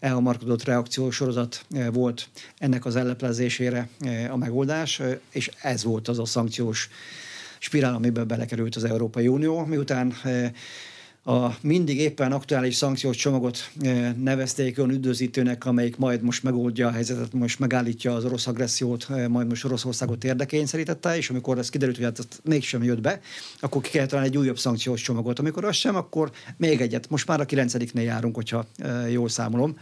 S2: elhamarkodott reakció sorozat volt ennek az elleplezésére a megoldás, és ez volt az a szankciós spirál, amiben belekerült az Európai Unió, miután a mindig éppen aktuális szankciós csomagot eh, nevezték olyan üdvözítőnek, amelyik majd most megoldja a helyzetet, most megállítja az orosz agressziót, eh, majd most Oroszországot érdekényszerítette, és amikor ez kiderült, hogy hát ez mégsem jött be, akkor ki kellett találni egy újabb szankciós csomagot. Amikor az sem, akkor még egyet. Most már a 9-nél járunk, hogyha eh, jól számolom,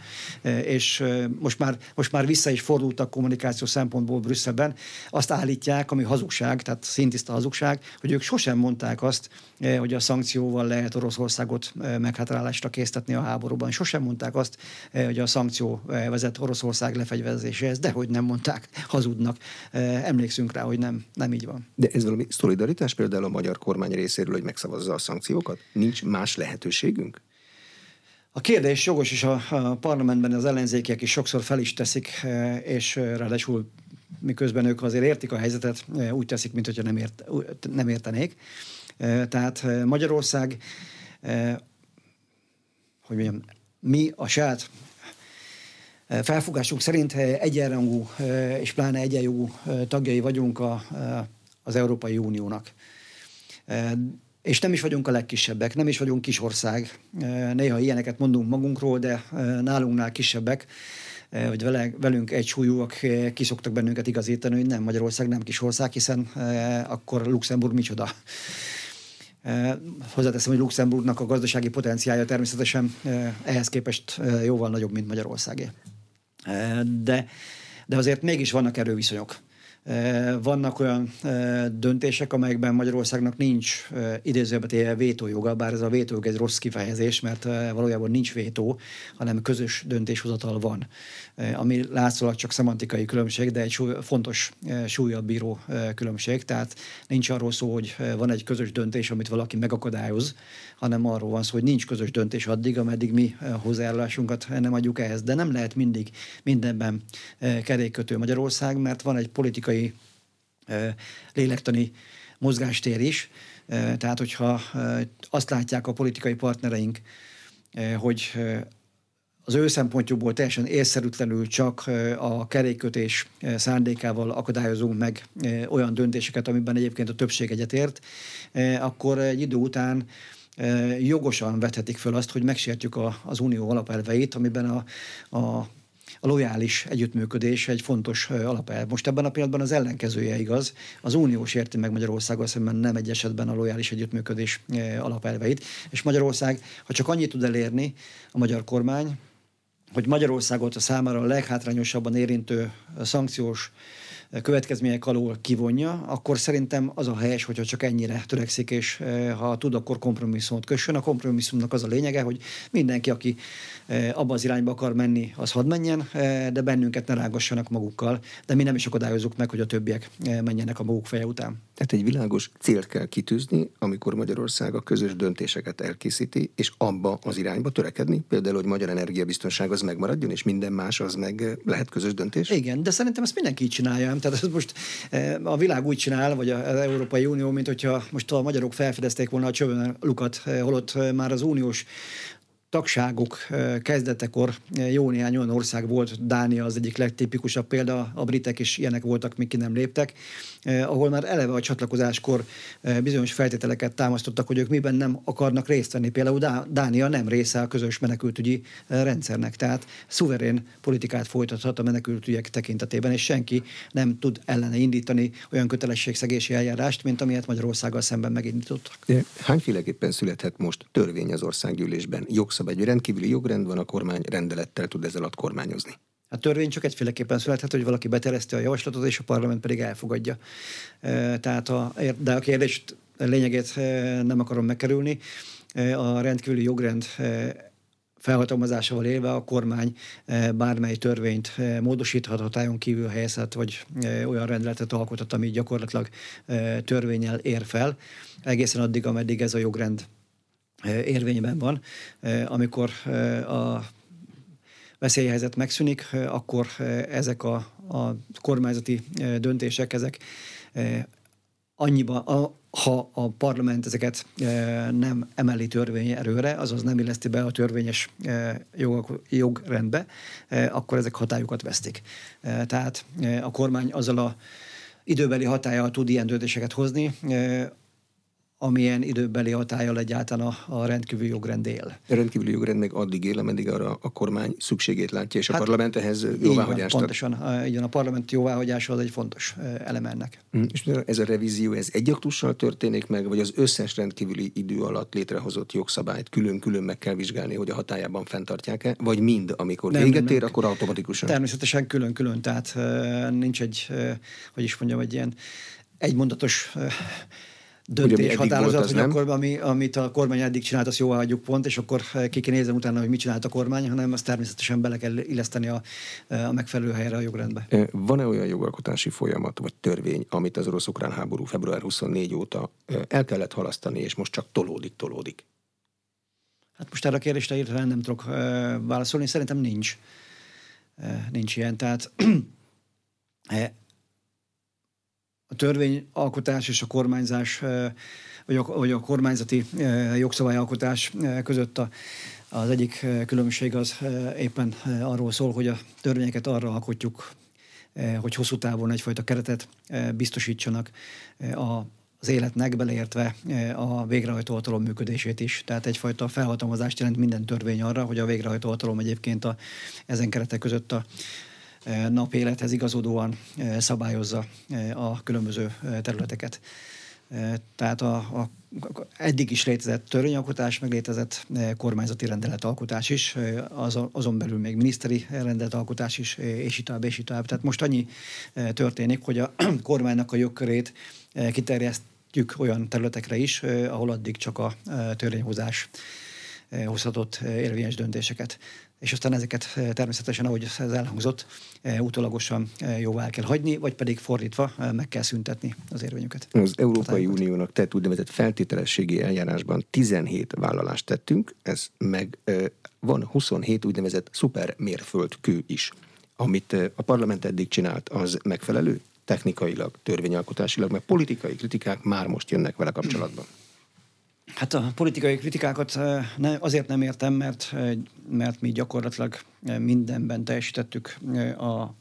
S2: és most már, most már vissza is fordultak kommunikáció szempontból Brüsszelben. Azt állítják, ami hazugság, tehát szintiszta hazugság, hogy ők sosem mondták azt, hogy a szankcióval lehet Oroszország Oroszországot meghátrálásra késztetni a háborúban. Sosem mondták azt, hogy a szankció vezet Oroszország lefegyverzéséhez, de hogy nem mondták, hazudnak. Emlékszünk rá, hogy nem, nem így van.
S1: De ez valami szolidaritás például a magyar kormány részéről, hogy megszavazza a szankciókat? Nincs más lehetőségünk?
S2: A kérdés jogos, és a, a parlamentben az ellenzékiek is sokszor fel is teszik, és ráadásul miközben ők azért értik a helyzetet, úgy teszik, mint hogyha nem, ért, nem értenék. Tehát Magyarország hogy mondjam, mi a saját eh, felfogásunk szerint eh, egyenrangú és pláne egyenjogú tagjai vagyunk a, az Európai Uniónak. És nem is vagyunk a legkisebbek, nem is vagyunk kisország. Néha ilyeneket mondunk magunkról, de nálunknál kisebbek, vagy vele, velünk egy súlyúak kiszoktak bennünket igazítani, hogy nem Magyarország, nem kisország, hiszen akkor Luxemburg micsoda. Hozzáteszem, hogy Luxemburgnak a gazdasági potenciálja természetesen ehhez képest jóval nagyobb, mint Magyarországé. De, de azért mégis vannak erőviszonyok. Vannak olyan döntések, amelyekben Magyarországnak nincs idézőben téve vétójoga, bár ez a vétójog egy rossz kifejezés, mert valójában nincs vétó, hanem közös döntéshozatal van. Ami látszólag csak szemantikai különbség, de egy súly, fontos súlyabb bíró különbség. Tehát nincs arról szó, hogy van egy közös döntés, amit valaki megakadályoz, hanem arról van szó, hogy nincs közös döntés addig, ameddig mi hozzájárulásunkat nem adjuk ehhez. De nem lehet mindig mindenben kerékkötő Magyarország, mert van egy politikai lélektani mozgástér is. Tehát, hogyha azt látják a politikai partnereink, hogy az ő szempontjukból teljesen észszerűtlenül csak a kerékkötés szándékával akadályozunk meg olyan döntéseket, amiben egyébként a többség egyetért, akkor egy idő után jogosan vethetik föl azt, hogy megsértjük az unió alapelveit, amiben a, a a lojális együttműködés egy fontos alapelv. Most ebben a pillanatban az ellenkezője igaz. Az uniós érti meg Magyarországgal szemben nem egy esetben a lojális együttműködés alapelveit. És Magyarország, ha csak annyit tud elérni a magyar kormány, hogy Magyarországot a számára a leghátrányosabban érintő szankciós következmények alól kivonja, akkor szerintem az a helyes, hogyha csak ennyire törekszik, és ha tud, akkor kompromisszumot kössön. A kompromisszumnak az a lényege, hogy mindenki, aki abba az irányba akar menni, az hadd menjen, de bennünket ne rágassanak magukkal, de mi nem is akadályozzuk meg, hogy a többiek menjenek a maguk feje után.
S1: Tehát egy világos célt kell kitűzni, amikor Magyarország a közös döntéseket elkészíti, és abba az irányba törekedni, például, hogy magyar energiabiztonság az megmaradjon, és minden más az meg lehet közös döntés?
S2: Igen, de szerintem ezt mindenki így csinálja. Tehát ez most a világ úgy csinál, vagy az Európai Unió, mint hogyha most a magyarok felfedezték volna a csövön lukat, holott már az uniós tagságok kezdetekor jó néhány olyan ország volt, Dánia az egyik legtipikusabb példa, a britek is ilyenek voltak, míg ki nem léptek, ahol már eleve a csatlakozáskor bizonyos feltételeket támasztottak, hogy ők miben nem akarnak részt venni. Például Dánia nem része a közös menekültügyi rendszernek, tehát szuverén politikát folytathat a menekültügyek tekintetében, és senki nem tud ellene indítani olyan kötelességszegési eljárást, mint amilyet Magyarországgal szemben megindítottak.
S1: Hányféleképpen születhet most törvény az országgyűlésben? Jogszabály, egy rendkívüli jogrend van, a kormány rendelettel tud ezzel alatt kormányozni.
S2: A törvény csak egyféleképpen születhet, hogy valaki betereszti a javaslatot, és a parlament pedig elfogadja. Tehát a, de a kérdést lényegét nem akarom megkerülni. A rendkívüli jogrend felhatalmazásával élve a kormány bármely törvényt módosíthat, hatályon kívül helyezhet, vagy olyan rendeletet alkothat, ami gyakorlatilag törvényel ér fel, egészen addig, ameddig ez a jogrend érvényben van. Amikor a veszélyhelyzet megszűnik, akkor ezek a, a kormányzati döntések, ezek annyiba, a, ha a parlament ezeket nem emeli törvény erőre, azaz nem illeszti be a törvényes jog, jogrendbe, akkor ezek hatályukat vesztik. Tehát a kormány azzal a időbeli hatája tud ilyen döntéseket hozni, amilyen időbeli hatája egyáltalán a, a rendkívüli jogrend él.
S1: A rendkívüli jogrend meg addig él, ameddig arra a kormány szükségét látja, és hát, a parlament ehhez jóváhagyást
S2: ad. Pontosan, igen, a parlament jóváhagyása az egy fontos elem ennek.
S1: Mm, és ez a revízió, ez egy aktussal történik meg, vagy az összes rendkívüli idő alatt létrehozott jogszabályt külön-külön meg kell vizsgálni, hogy a hatájában fenntartják-e, vagy mind, amikor nem, véget ér, akkor automatikusan?
S2: Természetesen külön-külön, tehát nincs egy, hogy is mondjam, egy ilyen egymondatos döntés, határozat, hogy nem? akkor ami, amit a kormány eddig csinált, azt jóvá hagyjuk pont, és akkor ki kell nézni utána, hogy mit csinált a kormány, hanem azt természetesen bele kell illeszteni a, a megfelelő helyre a jogrendbe.
S1: Van-e olyan jogalkotási folyamat vagy törvény, amit az orosz-ukrán háború február 24 óta el kellett halasztani, és most csak tolódik, tolódik?
S2: Hát most erre a kérdésre írtelen nem tudok válaszolni, szerintem nincs. Nincs ilyen, tehát a törvényalkotás és a kormányzás, vagy a, vagy a kormányzati jogszabályalkotás között a, az egyik különbség az éppen arról szól, hogy a törvényeket arra alkotjuk, hogy hosszú távon egyfajta keretet biztosítsanak a, az életnek, beleértve a végrehajtó hatalom működését is. Tehát egyfajta felhatalmazást jelent minden törvény arra, hogy a végrehajtó hatalom egyébként a, ezen keretek között a, napélethez igazodóan szabályozza a különböző területeket. Tehát a, a, eddig is létezett törvényalkotás, meg létezett kormányzati rendeletalkotás is, azon, azon belül még miniszteri rendeletalkotás is, és tovább, és tovább. Tehát most annyi történik, hogy a kormánynak a jogkörét kiterjesztjük olyan területekre is, ahol addig csak a törvényhozás hozhatott érvényes döntéseket és aztán ezeket eh, természetesen, ahogy ez elhangzott, eh, utólagosan eh, jóvá kell hagyni, vagy pedig fordítva meg kell szüntetni az érvényüket.
S1: Az Európai Uniónak tett úgynevezett feltételességi eljárásban 17 vállalást tettünk, ez meg van 27 úgynevezett szupermérföldkő is. Amit a parlament eddig csinált, az megfelelő? Technikailag, törvényalkotásilag, mert politikai kritikák már most jönnek vele kapcsolatban.
S2: Hát a politikai kritikákat azért nem értem, mert, mert mi gyakorlatilag mindenben teljesítettük a,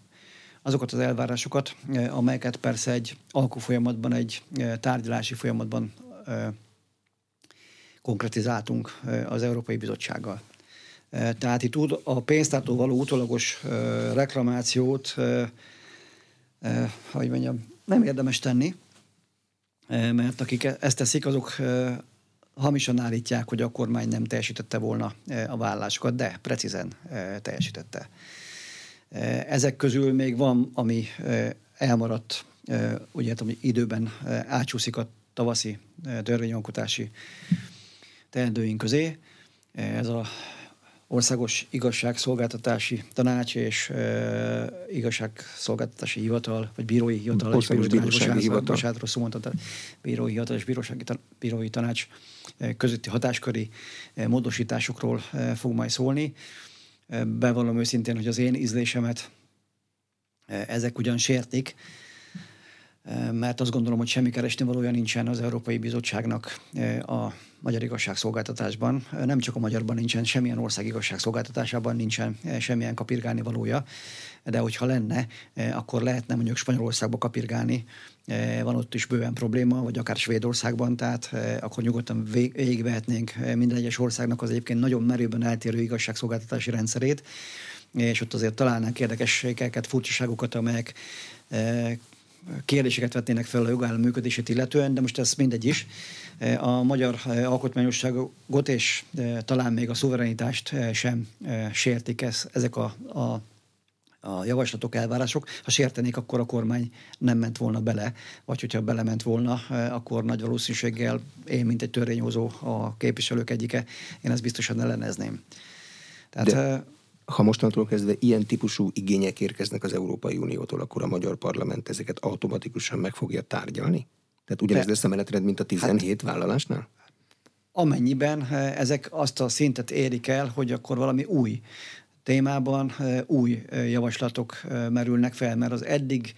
S2: azokat az elvárásokat, amelyeket persze egy alkufolyamatban, egy tárgyalási folyamatban konkretizáltunk az Európai Bizottsággal. Tehát itt a pénztártól való utolagos reklamációt, hogy mondjam, nem érdemes tenni, mert akik e-, ezt teszik, azok hamisan állítják, hogy a kormány nem teljesítette volna e, a vállásokat, de precízen e, teljesítette. E, ezek közül még van, ami elmaradt, úgy értem, hogy időben átsúszik a tavaszi törvényalkotási teendőink közé. Ez a Országos Igazságszolgáltatási Tanács és uh, Igazságszolgáltatási Hivatal, vagy Bírói Hivatal,
S1: Bírói Bírósági Hivatal.
S2: Bocsánat, rosszul mondtam, Bírói Hivatal és Bírósági Bírói Tanács közötti hatásköri módosításokról fog majd szólni. Bevallom őszintén, hogy az én ízlésemet ezek ugyan sértik, mert azt gondolom, hogy semmi keresni valója nincsen az Európai Bizottságnak a magyar igazságszolgáltatásban. Nem csak a magyarban nincsen, semmilyen ország igazságszolgáltatásában nincsen semmilyen kapirgálni valója, de hogyha lenne, akkor lehetne mondjuk Spanyolországba kapirgálni, van ott is bőven probléma, vagy akár Svédországban, tehát akkor nyugodtan végigvehetnénk minden egyes országnak az egyébként nagyon merőben eltérő igazságszolgáltatási rendszerét, és ott azért találnánk érdekességeket, furcsaságokat, amelyek kérdéseket vetnének fel a jogállam működését illetően, de most ez mindegy is. A magyar alkotmányosságot és talán még a szuverenitást sem sértik ez, ezek a, a a javaslatok, elvárások. Ha sértenék, akkor a kormány nem ment volna bele, vagy hogyha belement volna, akkor nagy valószínűséggel én, mint egy törvényhozó, a képviselők egyike, én ezt biztosan ellenezném.
S1: Tehát, De ha mostantól kezdve ilyen típusú igények érkeznek az Európai Uniótól, akkor a magyar parlament ezeket automatikusan meg fogja tárgyalni? Tehát ugyanez lesz a menetrend, mint a 17 hát, vállalásnál?
S2: Amennyiben eh, ezek azt a szintet érik el, hogy akkor valami új témában eh, új eh, javaslatok merülnek fel, mert az eddig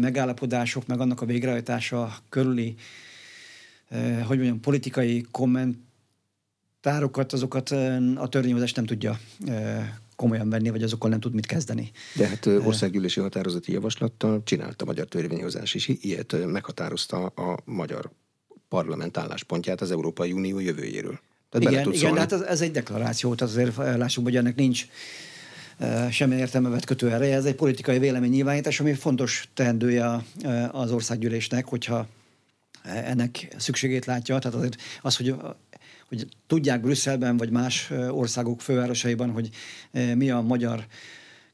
S2: megállapodások, meg annak a végrehajtása körüli, hogy mondjam, politikai komment tárokat, azokat a törvényhozás nem tudja komolyan venni, vagy azokkal nem tud mit kezdeni.
S1: De hát országgyűlési határozati javaslattal csinálta a magyar törvényhozás is, ilyet meghatározta a magyar parlament álláspontját az Európai Unió jövőjéről.
S2: Tehát igen, igen de hát ez, ez egy deklaráció, tehát azért lássuk, hogy ennek nincs semmi értelme vett kötő erre. Ez egy politikai véleménynyilvánítás, ami fontos teendője az országgyűlésnek, hogyha ennek szükségét látja. Tehát azért az, hogy hogy tudják Brüsszelben vagy más országok fővárosaiban, hogy mi a magyar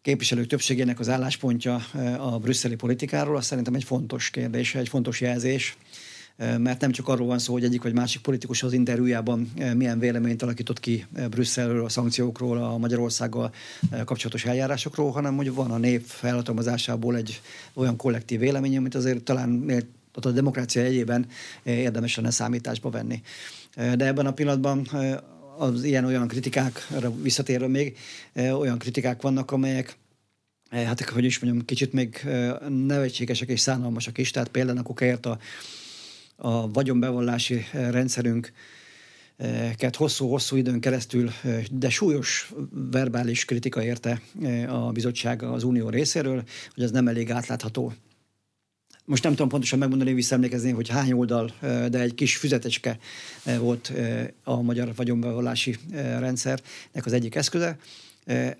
S2: képviselők többségének az álláspontja a brüsszeli politikáról, az szerintem egy fontos kérdés, egy fontos jelzés, mert nem csak arról van szó, hogy egyik vagy másik politikus az interjújában milyen véleményt alakított ki Brüsszelről, a szankciókról, a Magyarországgal kapcsolatos eljárásokról, hanem hogy van a nép felhatalmazásából egy olyan kollektív vélemény, amit azért talán a demokrácia egyében érdemes lenne számításba venni. De ebben a pillanatban az ilyen-olyan kritikákra visszatérve még, olyan kritikák vannak, amelyek hát hogy is mondjam, kicsit még nevetségesek és szánalmasak is, tehát például a kokáért a, a vagyonbevallási rendszerünk hosszú-hosszú időn keresztül, de súlyos verbális kritika érte a bizottság az unió részéről, hogy ez nem elég átlátható most nem tudom pontosan megmondani, visszaemlékezni, hogy hány oldal, de egy kis füzetecske volt a magyar vagyonbevallási rendszernek az egyik eszköze.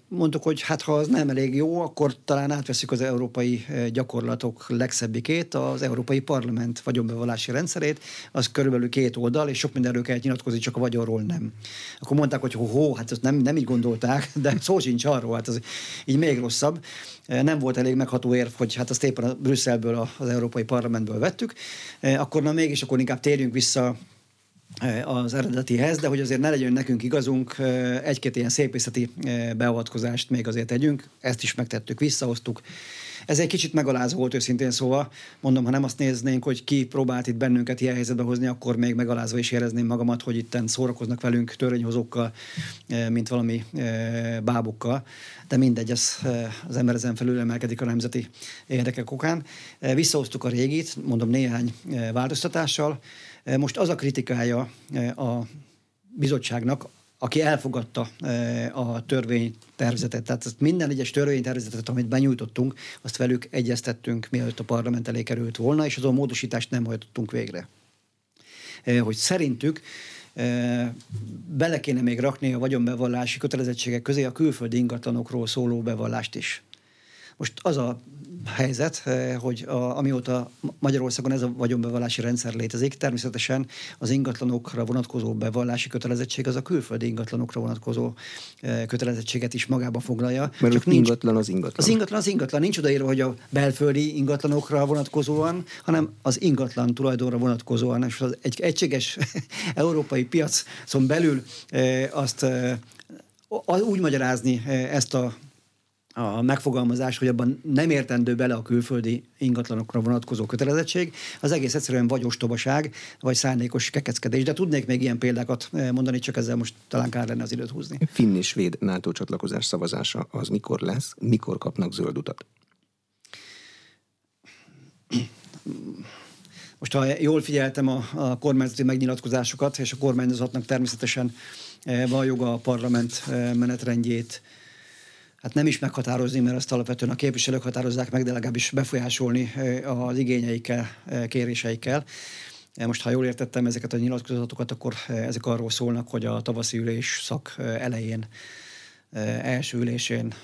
S2: Mondtuk, hogy hát ha az nem elég jó, akkor talán átveszük az európai gyakorlatok legszebbikét, az Európai Parlament vagyonbevallási rendszerét, az körülbelül két oldal, és sok mindenről kell nyilatkozni, csak a vagyonról nem. Akkor mondták, hogy hó, hát ezt nem, nem így gondolták, de szó sincs arról, hát az így még rosszabb. Nem volt elég megható érv, hogy hát azt éppen a Brüsszelből, az Európai Parlamentből vettük. Akkor na mégis, akkor inkább térjünk vissza az eredetihez, de hogy azért ne legyen nekünk igazunk, egy-két ilyen szépészeti beavatkozást még azért tegyünk, ezt is megtettük, visszahoztuk. Ez egy kicsit megalázó volt őszintén szóval. Mondom, ha nem azt néznénk, hogy ki próbált itt bennünket ilyen helyzetbe hozni, akkor még megalázva is érezném magamat, hogy itt szórakoznak velünk törvényhozókkal, mint valami bábukkal. De mindegy, ez, az ember ezen felül emelkedik a nemzeti érdekek okán. Visszahoztuk a régit, mondom néhány változtatással, most az a kritikája eh, a bizottságnak, aki elfogadta eh, a törvénytervezetet. Tehát minden egyes törvénytervezetet, amit benyújtottunk, azt velük egyeztettünk, mielőtt a parlament elé került volna, és azon módosítást nem hajtottunk végre. Eh, hogy szerintük bele kéne még rakni a vagyonbevallási kötelezettségek közé a külföldi ingatlanokról szóló bevallást is. Most az a helyzet, eh, hogy a, amióta Magyarországon ez a vagyonbevallási rendszer létezik, természetesen az ingatlanokra vonatkozó bevallási kötelezettség az a külföldi ingatlanokra vonatkozó eh, kötelezettséget is magába foglalja.
S1: Mert Csak nincs, ingatlan az ingatlan.
S2: Az ingatlan az ingatlan. Nincs odaírva, hogy a belföldi ingatlanokra vonatkozóan, hanem az ingatlan tulajdonra vonatkozóan. És az egy egységes európai piacon belül eh, azt úgy magyarázni ezt a a megfogalmazás, hogy abban nem értendő bele a külföldi ingatlanokra vonatkozó kötelezettség, az egész egyszerűen vagy ostobaság, vagy szándékos kekeckedés. De tudnék még ilyen példákat eh, mondani, csak ezzel most talán kár lenne az időt húzni.
S1: Finn és svéd NATO csatlakozás szavazása az mikor lesz, mikor kapnak zöld utat?
S2: most ha jól figyeltem a, a kormányzati megnyilatkozásokat, és a kormányzatnak természetesen van joga a parlament menetrendjét hát nem is meghatározni, mert azt alapvetően a képviselők határozzák meg, de legalábbis befolyásolni az igényeikkel, kéréseikkel. Most, ha jól értettem ezeket a nyilatkozatokat, akkor ezek arról szólnak, hogy a tavaszi ülés szak elején, első ülésén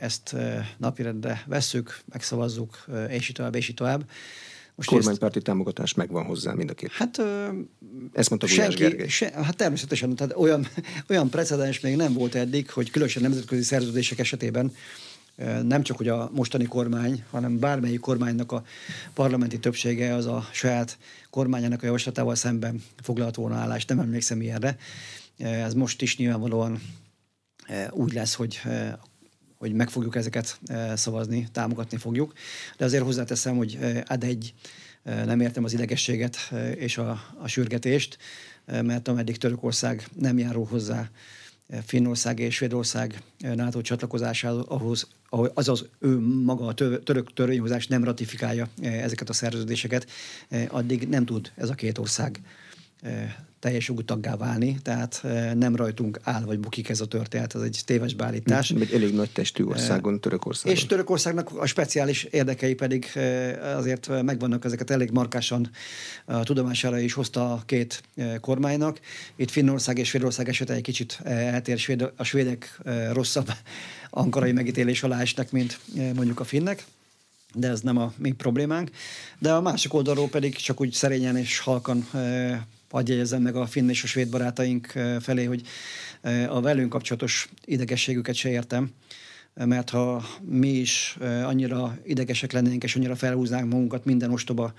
S2: ezt napirendre vesszük, megszavazzuk, és így tovább, és így tovább.
S1: Most kormánypárti ezt... támogatás megvan hozzá mind a két.
S2: Hát,
S1: ezt mondta Gergely.
S2: Se, hát természetesen, tehát olyan, olyan precedens még nem volt eddig, hogy különösen nemzetközi szerződések esetében nem csak hogy a mostani kormány, hanem bármelyik kormánynak a parlamenti többsége az a saját kormányának a javaslatával szemben foglalt volna állást. Nem emlékszem ilyenre. Ez most is nyilvánvalóan úgy lesz, hogy hogy meg fogjuk ezeket szavazni, támogatni fogjuk. De azért hozzáteszem, hogy ad egy nem értem az idegességet és a, a sürgetést, mert ameddig Törökország nem járul hozzá Finnország és Svédország NATO csatlakozásához, ahhoz, azaz ő maga a török törvényhozás nem ratifikálja ezeket a szerződéseket, addig nem tud ez a két ország teljes jogú taggá válni, tehát nem rajtunk áll vagy bukik ez a történet, ez egy téves beállítás.
S1: Egy elég nagy testű országon, Törökországon.
S2: És Törökországnak a speciális érdekei pedig azért megvannak ezeket elég markásan tudomására is hozta a két kormánynak. Itt Finnország és Svédország esete egy kicsit eltér, a svédek rosszabb ankarai megítélés alá esnek, mint mondjuk a finnek de ez nem a mi problémánk. De a másik oldalról pedig csak úgy szerényen és halkan hagyj jegyezzem meg a finn és a svéd barátaink felé, hogy a velünk kapcsolatos idegességüket se értem, mert ha mi is annyira idegesek lennénk, és annyira felhúznánk magunkat minden ostoba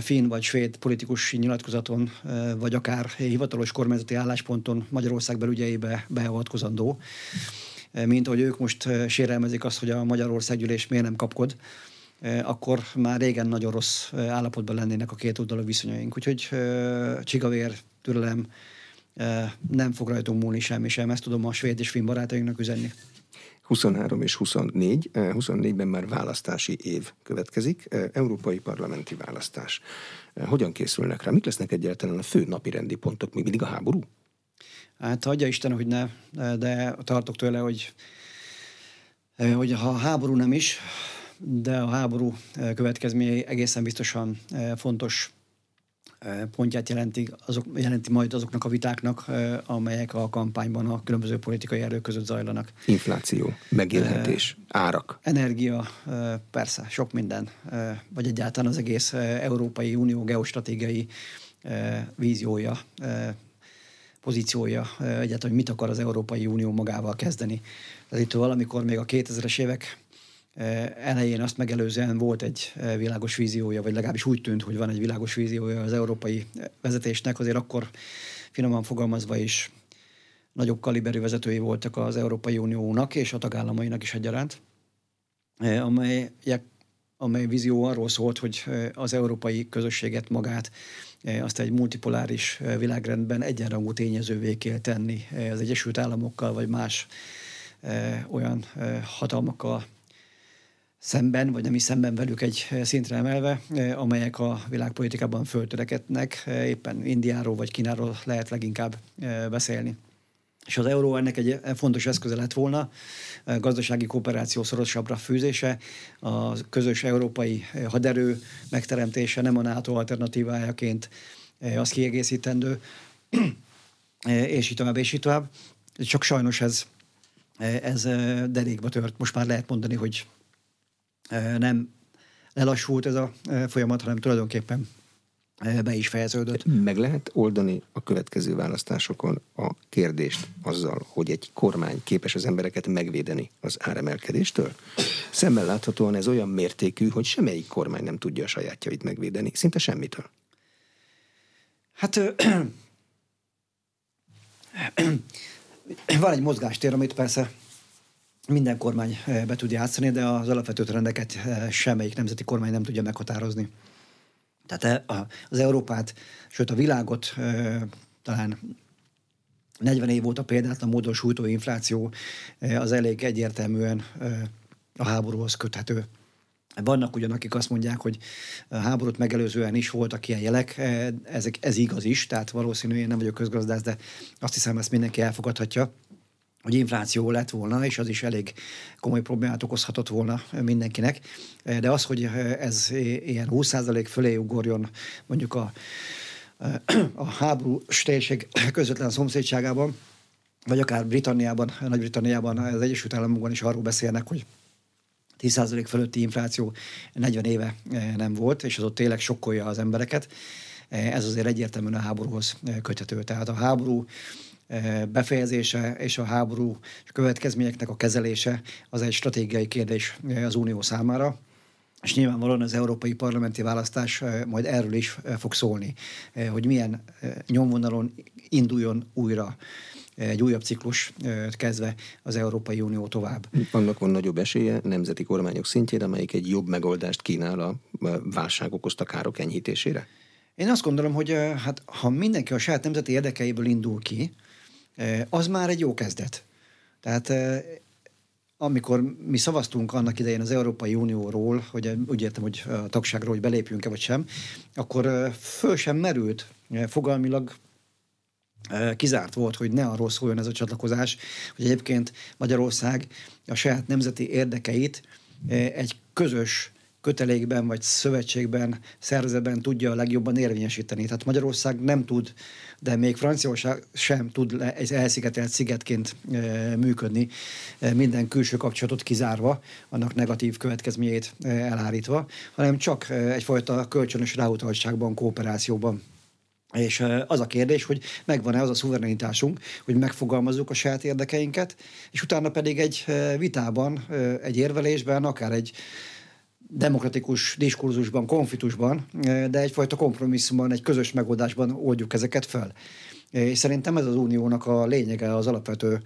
S2: finn vagy svéd politikus nyilatkozaton, vagy akár hivatalos kormányzati állásponton Magyarország belügyeibe beavatkozandó, mint hogy ők most sérelmezik azt, hogy a Magyarországgyűlés miért nem kapkod, akkor már régen nagyon rossz állapotban lennének a két oldalú viszonyaink. Úgyhogy csigavér, türelem, nem fog rajtunk múlni semmi sem, ezt tudom a svéd és finn barátainknak üzenni.
S1: 23 és 24, 24-ben már választási év következik, európai parlamenti választás. Hogyan készülnek rá? Mik lesznek egyáltalán a fő napi rendi pontok? Még mindig a háború?
S2: Hát adja Isten, hogy ne, de tartok tőle, hogy, hogy ha háború nem is, de a háború következményei egészen biztosan fontos pontját jelenti, azok, jelenti majd azoknak a vitáknak, amelyek a kampányban a különböző politikai erők között zajlanak.
S1: Infláció, megélhetés, árak.
S2: Energia, persze, sok minden, vagy egyáltalán az egész Európai Unió geostratégiai víziója, pozíciója, egyáltalán, hogy mit akar az Európai Unió magával kezdeni. Tehát itt valamikor még a 2000-es évek elején azt megelőzően volt egy világos víziója, vagy legalábbis úgy tűnt, hogy van egy világos víziója az európai vezetésnek, azért akkor finoman fogalmazva is nagyobb kaliberű vezetői voltak az Európai Uniónak és a tagállamainak is egyaránt, amelyek amely vízió arról szólt, hogy az európai közösséget magát azt egy multipoláris világrendben egyenrangú tényezővé kell tenni az Egyesült Államokkal, vagy más olyan hatalmakkal szemben, vagy nem is szemben velük egy szintre emelve, amelyek a világpolitikában föltörekednek. Éppen Indiáról vagy Kínáról lehet leginkább beszélni. És az euró ennek egy fontos eszköze lett volna, a gazdasági kooperáció szorosabbra fűzése, a közös európai haderő megteremtése, nem a NATO alternatívájaként az kiegészítendő, és így tovább, és így tovább. Csak sajnos ez, ez derékba tört. Most már lehet mondani, hogy nem lelassult ez a folyamat, hanem tulajdonképpen be is fejeződött.
S1: Meg lehet oldani a következő választásokon a kérdést azzal, hogy egy kormány képes az embereket megvédeni az áremelkedéstől? Szemmel láthatóan ez olyan mértékű, hogy semmelyik kormány nem tudja a sajátjait megvédeni, szinte semmitől.
S2: Hát van egy mozgástér, amit persze minden kormány be tud játszani, de az alapvető trendeket semmelyik nemzeti kormány nem tudja meghatározni. Tehát az Európát, sőt a világot talán 40 év óta példátlan módon sújtó infláció az elég egyértelműen a háborúhoz köthető Vannak ugyan, akik azt mondják, hogy a háborút megelőzően is voltak ilyen jelek, ezek, ez igaz is, tehát valószínűleg én nem vagyok közgazdász, de azt hiszem, ezt mindenki elfogadhatja hogy infláció lett volna, és az is elég komoly problémát okozhatott volna mindenkinek. De az, hogy ez ilyen 20% fölé ugorjon mondjuk a, a háború térség közvetlen szomszédságában, vagy akár Britanniában, Nagy-Britanniában, az Egyesült Államokban is arról beszélnek, hogy 10% fölötti infláció 40 éve nem volt, és az ott tényleg sokkolja az embereket. Ez azért egyértelműen a háborúhoz köthető. Tehát a háború befejezése és a háború következményeknek a kezelése az egy stratégiai kérdés az Unió számára. És nyilvánvalóan az európai parlamenti választás majd erről is fog szólni, hogy milyen nyomvonalon induljon újra egy újabb ciklus kezdve az Európai Unió tovább.
S1: Annak van nagyobb esélye nemzeti kormányok szintjén, amelyik egy jobb megoldást kínál a válság okozta károk enyhítésére?
S2: Én azt gondolom, hogy hát, ha mindenki a saját nemzeti érdekeiből indul ki, az már egy jó kezdet. Tehát amikor mi szavaztunk annak idején az Európai Unióról, hogy úgy értem, hogy a tagságról, hogy belépjünk-e vagy sem, akkor föl sem merült fogalmilag kizárt volt, hogy ne arról szóljon ez a csatlakozás, hogy egyébként Magyarország a saját nemzeti érdekeit egy közös kötelékben vagy szövetségben, szervezetben tudja a legjobban érvényesíteni. Tehát Magyarország nem tud, de még Franciaország sem tud egy elszigetelt szigetként működni, minden külső kapcsolatot kizárva, annak negatív következményét e, elhárítva, hanem csak egyfajta kölcsönös ráutaltságban, kooperációban és az a kérdés, hogy megvan-e az a szuverenitásunk, hogy megfogalmazzuk a saját érdekeinket, és utána pedig egy vitában, egy érvelésben, akár egy demokratikus diskurzusban, konflitusban, de egyfajta kompromisszumban, egy közös megoldásban oldjuk ezeket fel. És szerintem ez az uniónak a lényege, az alapvető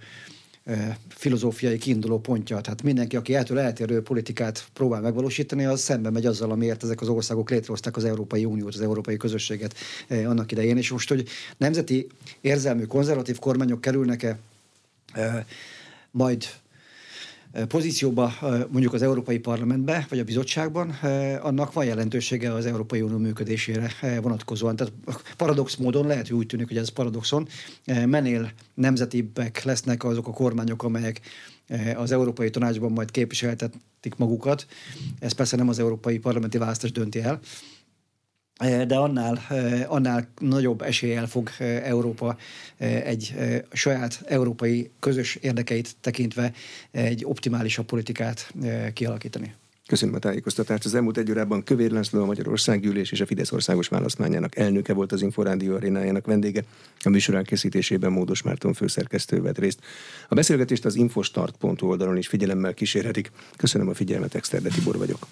S2: filozófiai kiinduló pontja. Tehát mindenki, aki eltől eltérő politikát próbál megvalósítani, az szembe megy azzal, amiért ezek az országok létrehozták az Európai Uniót, az Európai Közösséget annak idején. És most, hogy nemzeti érzelmű konzervatív kormányok kerülnek-e majd pozícióba mondjuk az Európai Parlamentbe, vagy a bizottságban, annak van jelentősége az Európai Unió működésére vonatkozóan. Tehát paradox módon lehet, hogy úgy tűnik, hogy ez paradoxon, menél nemzetibbek lesznek azok a kormányok, amelyek az Európai Tanácsban majd képviseltetik magukat. Ez persze nem az Európai Parlamenti Választás dönti el, de annál, annál nagyobb eséllyel fog Európa egy saját európai közös érdekeit tekintve egy optimálisabb politikát kialakítani.
S1: Köszönöm a tájékoztatást. Az elmúlt egy órában Kövér László, a Magyarország Gyűlés és a Fidesz országos választmányának elnöke volt az Inforádió arénájának vendége. A műsor elkészítésében Módos Márton főszerkesztő vett részt. A beszélgetést az infostart.hu oldalon is figyelemmel kísérhetik. Köszönöm a figyelmet, Exterde Tibor vagyok.